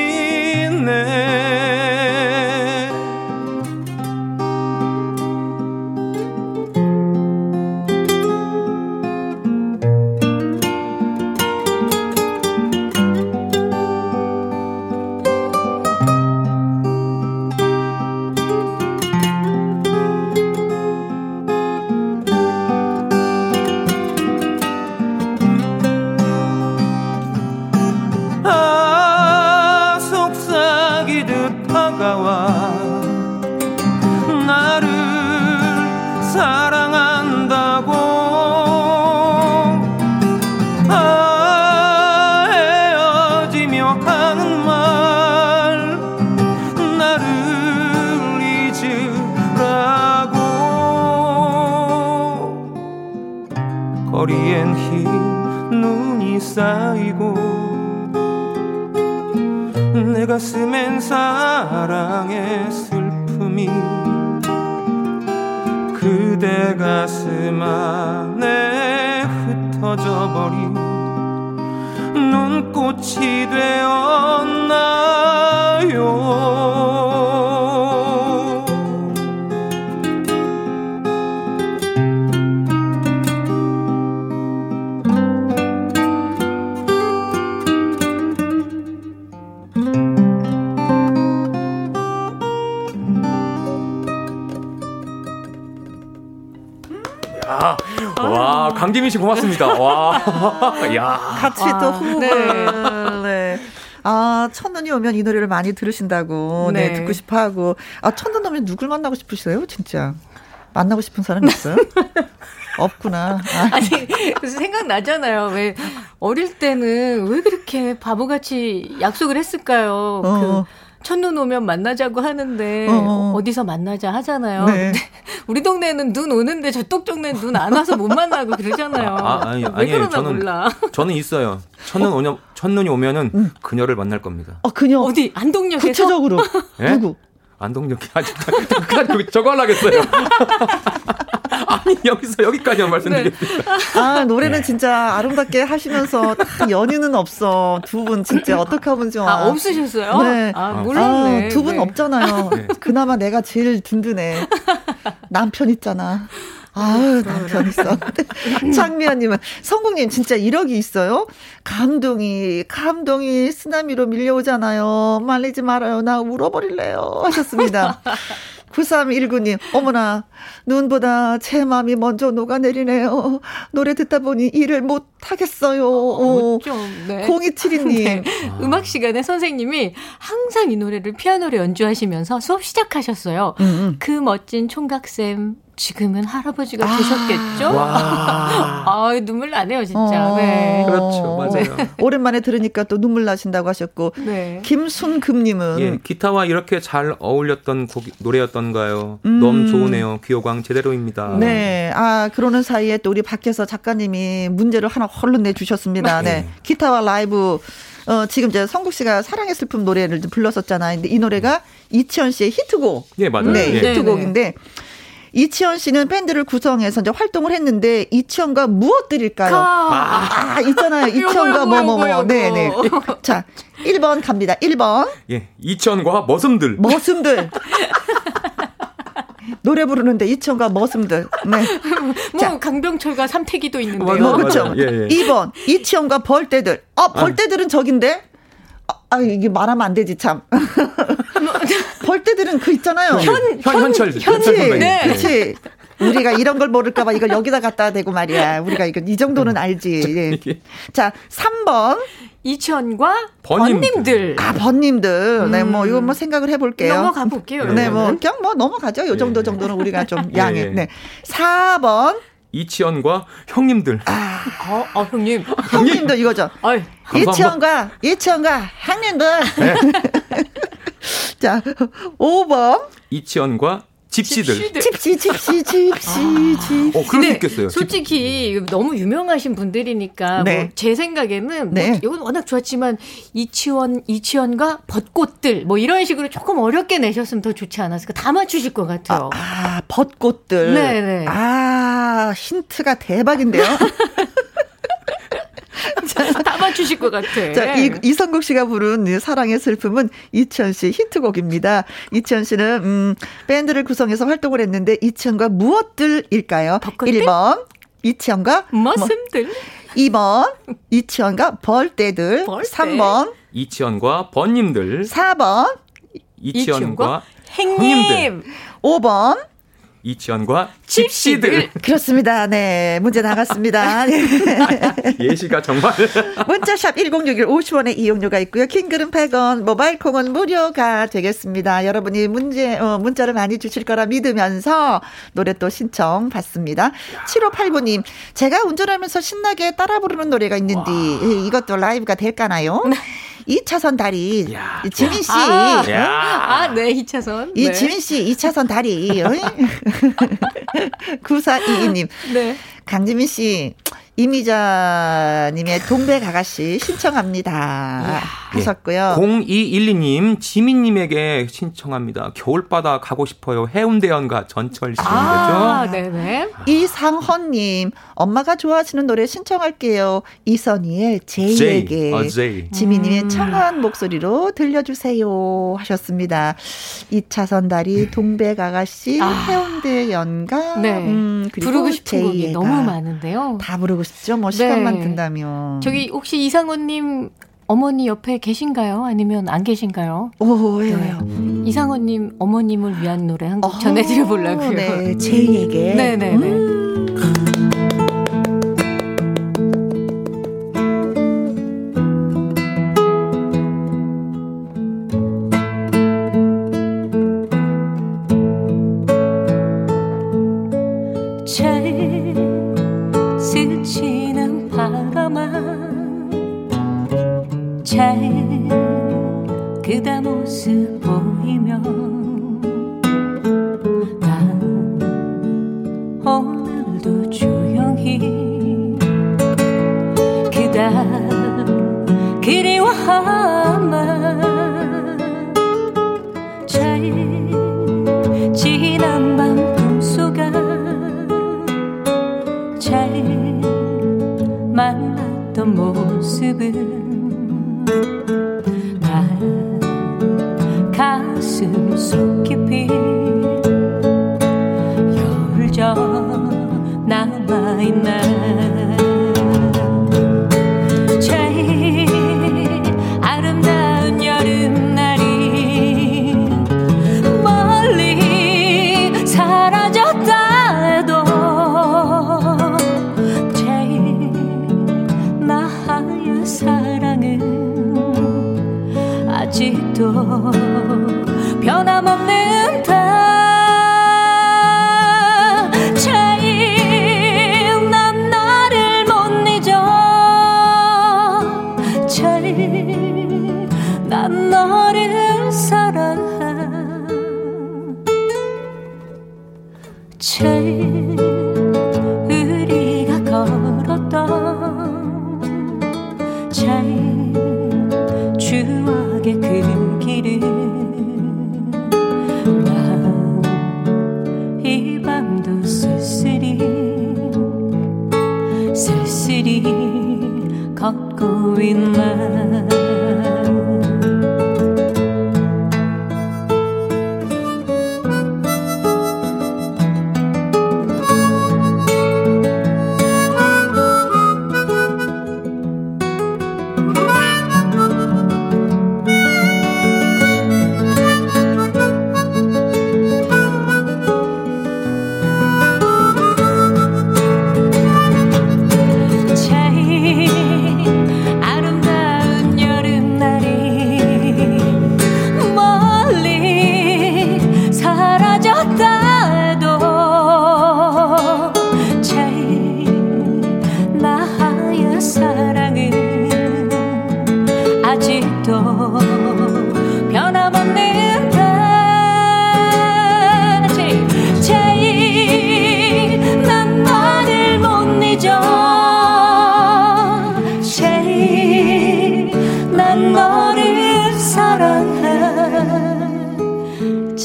가슴엔 사랑의 슬픔이 그대 가슴 안에 흩어져 버린 눈꽃이 되었나요 강재민 씨 고맙습니다. 와, 야. 같이 또 호흡을. 네. 아, 첫눈이 오면 이 노래를 많이 들으신다고. 네, 네. 듣고 싶어 하고. 아, 첫눈 오면 누굴 만나고 싶으세요? 진짜. 만나고 싶은 사람 있어요? 없구나. 아, 아니, 그래서 생각나잖아요. 왜, 어릴 때는 왜 그렇게 바보같이 약속을 했을까요? 어. 그, 첫눈 오면 만나자고 하는데, 어. 어. 디서 만나자 하잖아요. 네. 근데 우리 동네는 눈 오는데 저쪽 동네는 눈 안 와서 못 만나고 그러잖아요. 아, 아니, 왜 아니에요. 그러나 저는, 몰라. 저는 있어요. 첫눈 오면, 첫눈이 오면은 그녀를 만날 겁니다. 어, 그녀. 어디, 안동역에서? 구체적으로. 예? 누구? 안동역이 아직, 까지 저거 하려겠어요. 아니, 여기서 여기까지만 말씀드리겠습니다. 아, 노래는 네. 진짜 아름답게 하시면서 딱 연유는 없어. 두 분 진짜 어떻게 하면 좋아. 아, 없으셨어요? 네. 아, 몰랐네. 아, 두분 네. 없잖아요. 네. 그나마 내가 제일 든든해. 남편 있잖아. 아유, 남편 있어. 장미연님은, 성국님, 진짜 이력이 있어요? 감동이, 감동이 쓰나미로 밀려오잖아요. 말리지 말아요. 나 울어버릴래요. 하셨습니다. 9319님, 어머나, 눈보다 제 마음이 먼저 녹아내리네요. 노래 듣다 보니 일을 못 하겠어요. 어, 좀, 네. 0272님. 네. 음악 시간에 선생님이 항상 이 노래를 피아노로 연주하시면서 수업 시작하셨어요. 음, 그 멋진 총각쌤, 지금은 할아버지가 되셨겠죠? 와. 아, 눈물 나네요, 진짜. 어. 네. 그렇죠. 맞아요. 오랜만에 들으니까 또 눈물 나신다고 하셨고, 네. 김순금님은 예, 기타와 이렇게 잘 어울렸던 곡, 노래였던가요? 음. 너무 좋으네요. 귀요광 제대로입니다. 네. 아, 그러는 사이에 또 우리 밖에서 작가님이 문제를 하나 헐른 내주셨습니다. 네. 기타와 라이브. 어, 지금 이제 성국 씨가 사랑의 슬픔 노래를 좀 불렀었잖아요. 근데 이 노래가 이치현 씨의 히트곡. 예, 맞아요. 네, 예. 히트곡인데. 이치현 씨는 밴드를 구성해서 이제 활동을 했는데 이치현과 무엇 드릴까요? 아, 아 있잖아요. 이치현과 뭐뭐 뭐. 네, 네. 자, 1번 갑니다. 1번. 예. 이치현과 머슴들. 머슴들. 노래 부르는데 이천과 머슴들. 네. 뭐 자. 강병철과 삼태기도 있는데요. 뭐 그렇죠. 예, 예. 2번 이치현과 벌떼들. 아 벌떼들은 저긴데. 아, 아 이게 말하면 안 되지 참. 벌떼들은 그 있잖아요. 현, 현, 현철. 현철 선배님. 네. 그렇지. 우리가 이런 걸 모를까봐 이걸 여기다 갖다 대고 말이야. 우리가 이거 이 정도는 알지. 예. 자, 3번. 이천과 번님들. 아, 번님들. 음. 네, 뭐, 이거 뭐 생각을 해볼게요. 넘어가 볼게요. 네, 뭐, 그냥 뭐 넘어가죠. 요 정도 정도는 우리가 좀 예, 양해. 예. 네. 4번. 이치현과 형님들. 아, 어, 어 형님. 형님들 이거죠. 어이, 이치현과, 이치현과 형님들. 네. 자, 5번. 이치현과 집시들. 집시, 집시, 집시, 아. 집. 어, 그럴 수 있겠어요. 솔직히 집. 너무 유명하신 분들이니까 네. 뭐제 생각에는 뭐 네. 뭐 이건 워낙 좋았지만 이치원, 이치원과 벚꽃들 뭐 이런 식으로 조금 어렵게 내셨으면 더 좋지 않았을까? 다 맞추실 것 같아요. 아, 아 벚꽃들. 네, 네. 아, 힌트가 대박인데요. 다 맞추실 것 같아. 자, 이, 이성국 씨가 부른 사랑의 슬픔은 이천 씨 히트곡입니다. 이천 씨는, 음, 밴드를 구성해서 활동을 했는데, 이천과 무엇들일까요? 벚꽃들? 1번, 이천과 머슴들. 뭐, 2번, 이치현과 벌떼들. 벌떼. 3번, 이치현과 번님들. 4번, 이치현과 행님. 5번, 이치현과 집시들. 그렇습니다. 네. 문제 나갔습니다. 네. 예시가 정말. 문자샵 1061 50원의 이용료가 있고요. 킹글은 100원, 모바일 콩은 무료가 되겠습니다. 여러분이 문제, 어, 문자를 많이 주실 거라 믿으면서 노래 또 신청 받습니다. 7589님, 제가 운전하면서 신나게 따라 부르는 노래가 있는데, 와. 이것도 라이브가 될까나요? 2차선 다리. 야. 지민 씨. 아, 아, 네, 2차선. 이 네. 지민 씨 2차선 다리. 9422님. 네. 강지민 씨. 이미자님의 동백 아가씨 신청합니다. 하셨고요. 0212님, 지민님에게 신청합니다. 겨울바다 가고 싶어요. 해운대연가 전철 씨인 아, 거죠? 네네. 이상헌님, 엄마가 좋아하시는 노래 신청할게요. 이선희의 제이에게. 어, 제이. 지민님의 음. 청한 목소리로 들려주세요. 하셨습니다. 2차선 다리, 동백 아가씨, 아. 해운대연가. 네. 음, 그리고 부르고 싶은 제이가. 곡이 너무 많은데요. 다 부르고 싶죠. 뭐 시간만 네. 든다면. 저기 혹시 이상호님 어머니 옆에 계신가요? 아니면 안 계신가요? 오, 왜요? 네. 이상호님 어머님을 위한 노래 한곡 어, 전해드려 보려고요. 네, 제이에게. 네네네. 음.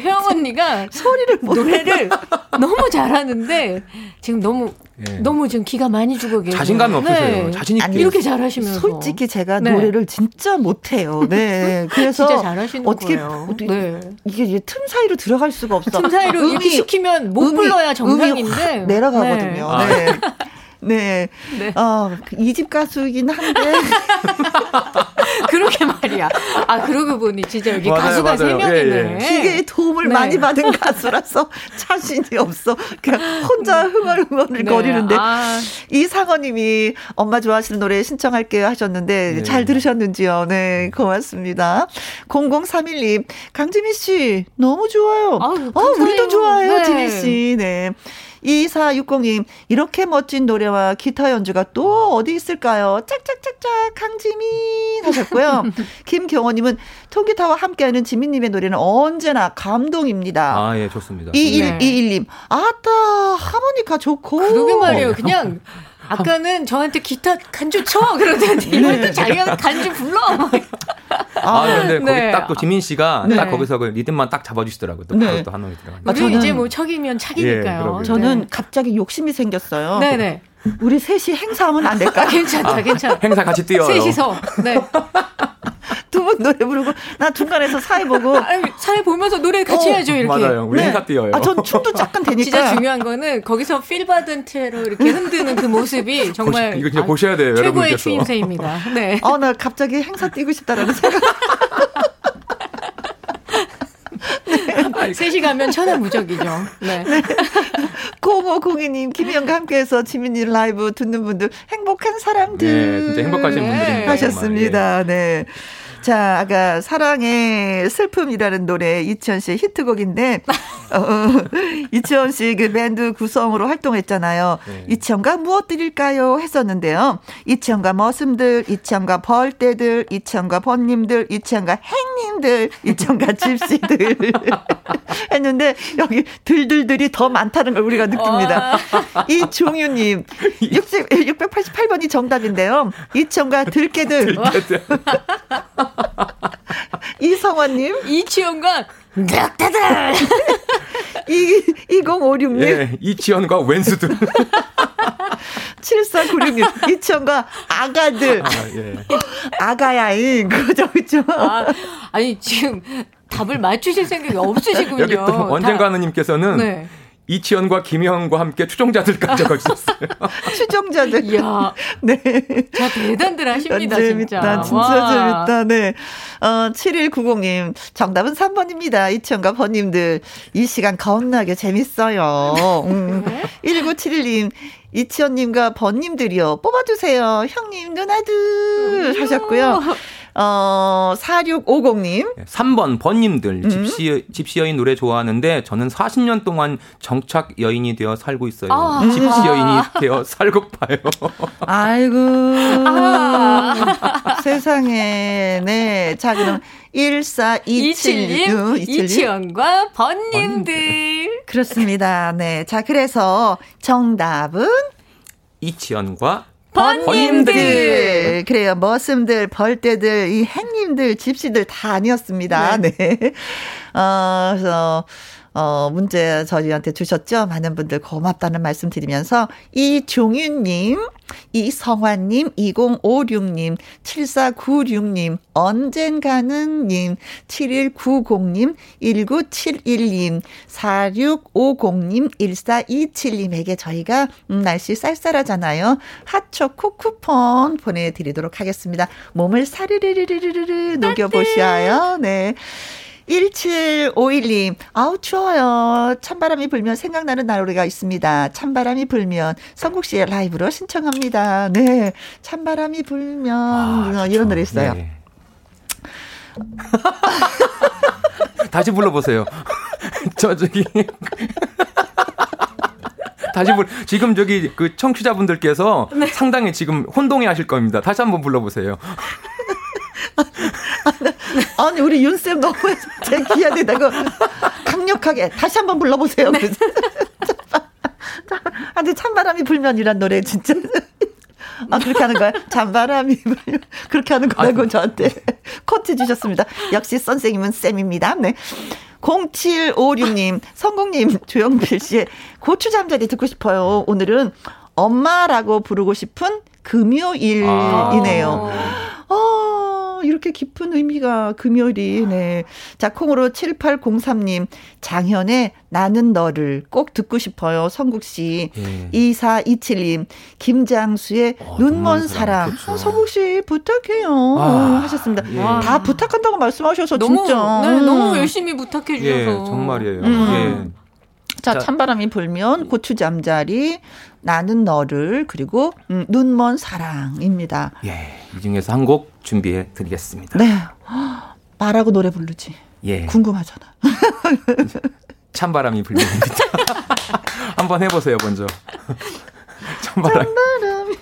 혜영 언니가 소리를 노래를 너무 잘하는데 지금 너무 예. 너무 지금 기가 많이 죽어 계세요. 자신감이 없으세요. 네. 자신 있게. 이렇게 잘하시면서 솔직히 제가 네. 노래를 진짜 못해요. 네. 그래서 진짜 잘하시는 어떻게, 거예요. 어떻게 네. 이게 틈 사이로 들어갈 수가 없어. 틈 사이로 이렇게 시키면 못 음이, 불러야 정상인데 내려가거든요. 네. 네. 네. 네. 어, 이집 가수이긴 한데. 그러게 말이야. 아, 그러고 보니 진짜 여기 맞아요, 가수가 세 명이네. 예, 예. 기계의 도움을 네. 많이 받은 가수라서 자신이 없어. 그냥 혼자 흥얼흥얼 네. 거리는데. 아. 이상어님이 엄마 좋아하시는 노래 신청할게요 하셨는데 네. 잘 들으셨는지요? 네, 고맙습니다. 0031님, 강지미 씨, 너무 좋아요. 아유, 어, 우리도 좋아해요, 네. 지미 씨. 네. 2460님, 이렇게 멋진 노래와 기타 연주가 또 어디 있을까요? 짝짝짝짝, 강지민 하셨고요. 김경호님은 통기타와 함께하는 지민님의 노래는 언제나 감동입니다. 아, 예, 좋습니다. 2121님, 아따, 하모니카 좋고. 그러게 말이에요. 그냥 아까는 저한테 기타 간주 쳐 그러더니 네. 이번에 또 자기가 간주 불러. 아, 그런데 네. 거기 딱또 지민 씨가 네. 딱 거기서 그 리듬만 딱 잡아주시더라고요. 또 바로 네. 또 한 놈이 들어가. 아, 저는 이제 뭐 척이면 착이니까요. 예, 저는 네. 갑자기 욕심이 생겼어요. 네네. 우리 셋이 행사하면 안 될까? 아, 괜찮다, 괜찮다. 행사 같이 뛰어요. 셋이서. 네. 두 분 노래 부르고 나 중간에서 사회 보고 아니, 사회 보면서 노래 같이 어, 해야죠 이렇게. 맞아요. 우리 네. 행사 뛰어요. 아, 전 춤도 잠깐 되니까. 진짜 중요한 거는 거기서 필 받은 채로 이렇게 흔드는 그 모습이 정말 보시, 이거 진짜 아, 보셔야 돼요. 최고의 여러분께서. 추임새입니다. 네. 어, 나 갑자기 행사 뛰고 싶다라는 생각. 네. 셋이 가면 천하무적이죠. 네. 네. 0502님, 김희영과 함께해서 지민이 라이브 듣는 분들, 행복한 사람들. 네, 진짜 행복하신 분들이 하셨습니다. 예. 네. 자, 아까 사랑의 슬픔이라는 노래 이치현 씨의 히트곡인데 어, 어 이치현 씨 그 밴드 구성으로 활동했잖아요. 네. 이치현과 무엇 드릴까요? 했었는데요. 이치현과 머슴들, 이치현과 벌떼들, 이치현과 번님들, 이치현과 행님들, 이치현과 집시들 했는데 여기 들들들이 더 많다는 걸 우리가 느낍니다. 이종유님 60, 688번이 정답인데요. 이치현과 들깨들. 이성환님. 이치현과 늑대들. 2056님. 예, 이치현과 웬수들. 7496님. 이치현과 아가들. 아, 예. 아가야인. 그죠, 그죠. 아, 아니, 지금 답을 맞추실 생각이 없으시군요. 여기 또 언젠가는님께서는 네. 이치현과 김혜영과 함께 추종자들까지 적으셨어요. 추종자들. 이야. 네. 자, 대단들 하십니다, 재밌다, 진짜. 진짜 와. 재밌다. 네. 어, 7190님, 정답은 3번입니다. 이치현과 번님들. 이 시간 겁나게 재밌어요. 음. 1971님, 이치현님과 번님들이요. 뽑아주세요. 형님, 누나들. 하셨고요. 어, 4650님. 3번, 번님들. 음. 집시, 집시 여인 노래 좋아하는데 저는 40년 동안 정착 여인이 되어 살고 있어요. 아. 집시 여인이 되어 살고파요. 아이고. 아. 세상에. 네. 자, 그럼 1427님. 이치현과 번님들. 그렇습니다. 네. 자, 그래서 정답은 이치현과 번님들. 그래요. 머슴들, 벌떼들, 이 행님들, 집시들 다 아니었습니다. 네. 네. 어, 그래서, 어, 문제 저희한테 주셨죠? 많은 분들 고맙다는 말씀 드리면서, 이종윤님, 이성환님, 2056님, 7496님, 언젠가는님, 7190님, 1971님, 4650님, 1427님에게 저희가 음, 날씨 쌀쌀하잖아요. 핫초코 쿠폰 보내드리도록 하겠습니다. 몸을 사르르르르르 녹여보셔요. 네. 1751님, 아우, 추워요. 찬바람이 불면 생각나는 노래가 있습니다. 찬바람이 불면 성국 씨의 라이브로 신청합니다. 네. 찬바람이 불면, 아, 이런 노래 있어요. 네. 다시 불러보세요. 저, 저기. 다시 불, 지금 저기 그 청취자분들께서 네. 상당히 지금 혼동해 하실 겁니다. 다시 한번 불러보세요. 아니 우리 윤쌤 너무 제 기한에다가 강력하게 다시 한번 불러보세요. 네. 아주 찬바람이 불면 이란 노래 진짜. 아, 그렇게 하는 거야? 찬바람이 불면 그렇게 하는 거라고 아, 저한테 코트 주셨습니다. 역시 선생님은 쌤입니다. 네. 0756님, 성공님, 조영필 씨의 고추 잠자리 듣고 싶어요. 오늘은 엄마라고 부르고 싶은 금요일이네요. 아. 어, 이렇게 깊은 의미가 금요일이, 네. 자, 콩으로 7803님, 장현의 나는 너를 꼭 듣고 싶어요. 성국 씨. 예. 2427님, 김장수의 어, 눈먼 사랑. 그렇죠. 아, 성국 씨, 부탁해요. 아, 하셨습니다. 예. 다 부탁한다고 말씀하셔서 너무, 진짜. 네, 음. 너무 열심히 부탁해 주셔서. 예, 정말이에요. 음. 예. 자, 찬바람이 불면 고추 잠자리, 나는 너를 그리고 음, 눈먼 사랑입니다. 예, 이 중에서 한 곡 준비해 드리겠습니다. 네, 말하고 노래 부르지. 예, 궁금하잖아. 찬바람이 불립니다. 한번 해보세요 먼저. 찬바람. 찬바람이.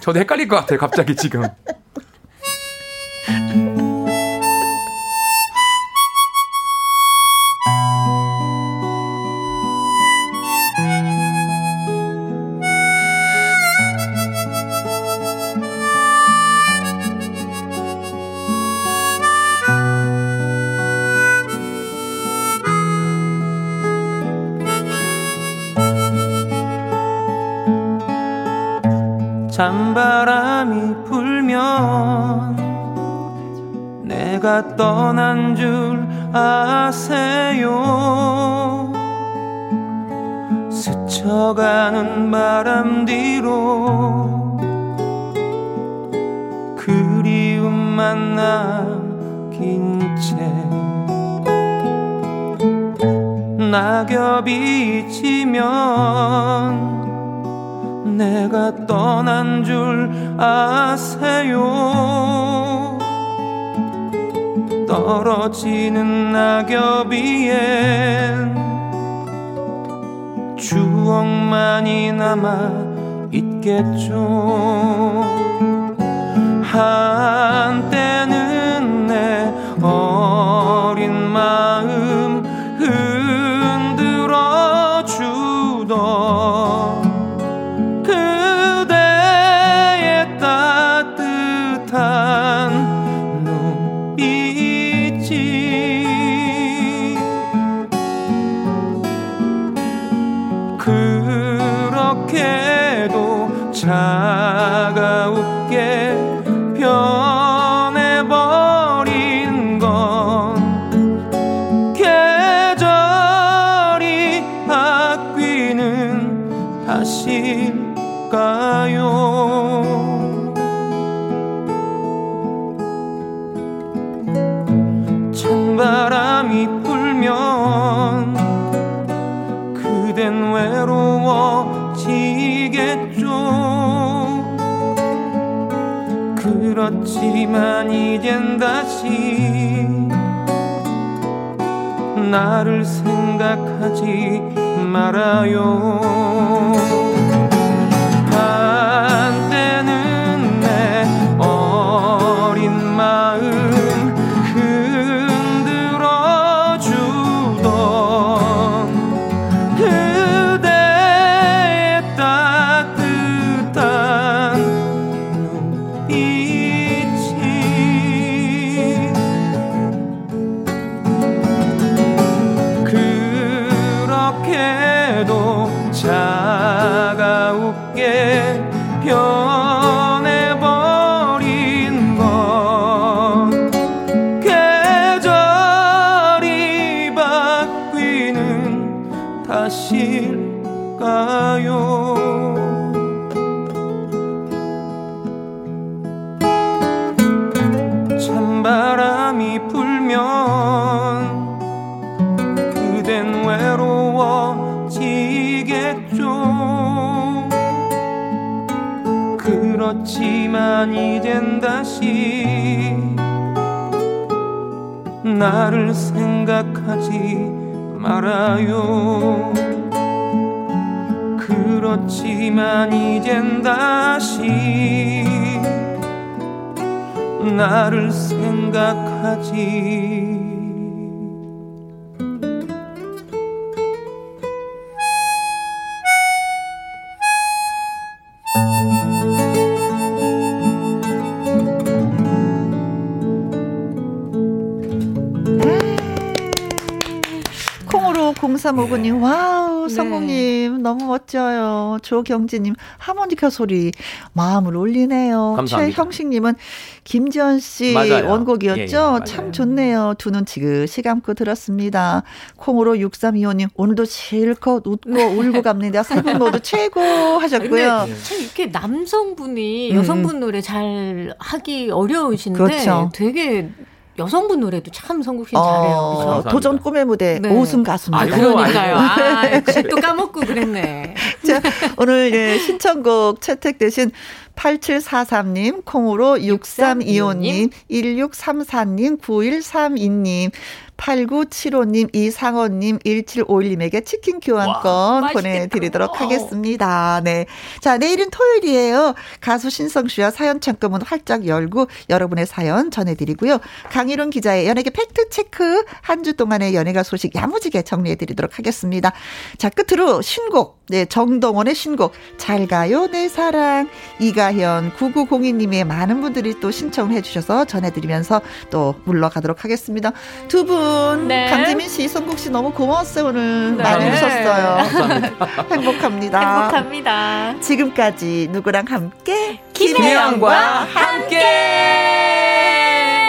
저도 헷갈릴 것 같아요 갑자기 지금. 내가 떠난 줄 아세요? 스쳐가는 바람 뒤로 그리움만 남긴 채 낙엽이 지면 내가 떠난 줄 아세요 떨어지는 낙엽 위엔 추억만이 남아 있겠죠. 한때는 내 어린 마음 그렇지만 이젠 다시 나를 생각하지 말아요 조경진님, 하모니카 소리, 마음을 울리네요. 감사합니다. 최형식님은 김지현 씨 맞아요. 원곡이었죠? 예, 예, 참 좋네요. 두 눈 지그시 감고 들었습니다. 콩으로 6325님, 오늘도 실컷 웃고 울고 갑니다. 세 분 모두 최고 하셨고요. 참 이렇게 남성분이 여성분 노래 잘 하기 어려우신데 그렇죠. 되게 여성분 노래도 참 성국 씨 어, 잘해요. 그렇죠? 도전 꿈의 무대 네. 오승 가수입니다. 아, 그러니까요. 아, 또 까먹고 그랬네. 자, 오늘 예, 신청곡 채택되신 8743님, 콩으로 6325님, 1634님, 9132님, 8975님, 이상원님, 1751님에게 치킨 교환권 와, 보내드리도록 하겠습니다. 네. 자, 내일은 토요일이에요. 가수 신성 씨와 사연 창구문 활짝 열고 여러분의 사연 전해드리고요. 강일훈 기자의 연예계 팩트체크 한 주 동안의 연예가 소식 야무지게 정리해드리도록 하겠습니다. 자, 끝으로 신곡, 네, 정동원의 신곡, 잘 가요, 내 사랑. 이가 현, 9902님의 많은 분들이 또 신청을 해주셔서 전해드리면서 또 물러가도록 하겠습니다. 두 분, 네. 강지민 씨, 이성국 씨 너무 고마웠어요, 오늘. 네. 많이 웃었어요. 행복합니다. 행복합니다. 지금까지 누구랑 함께? 김혜영과 함께. 함께.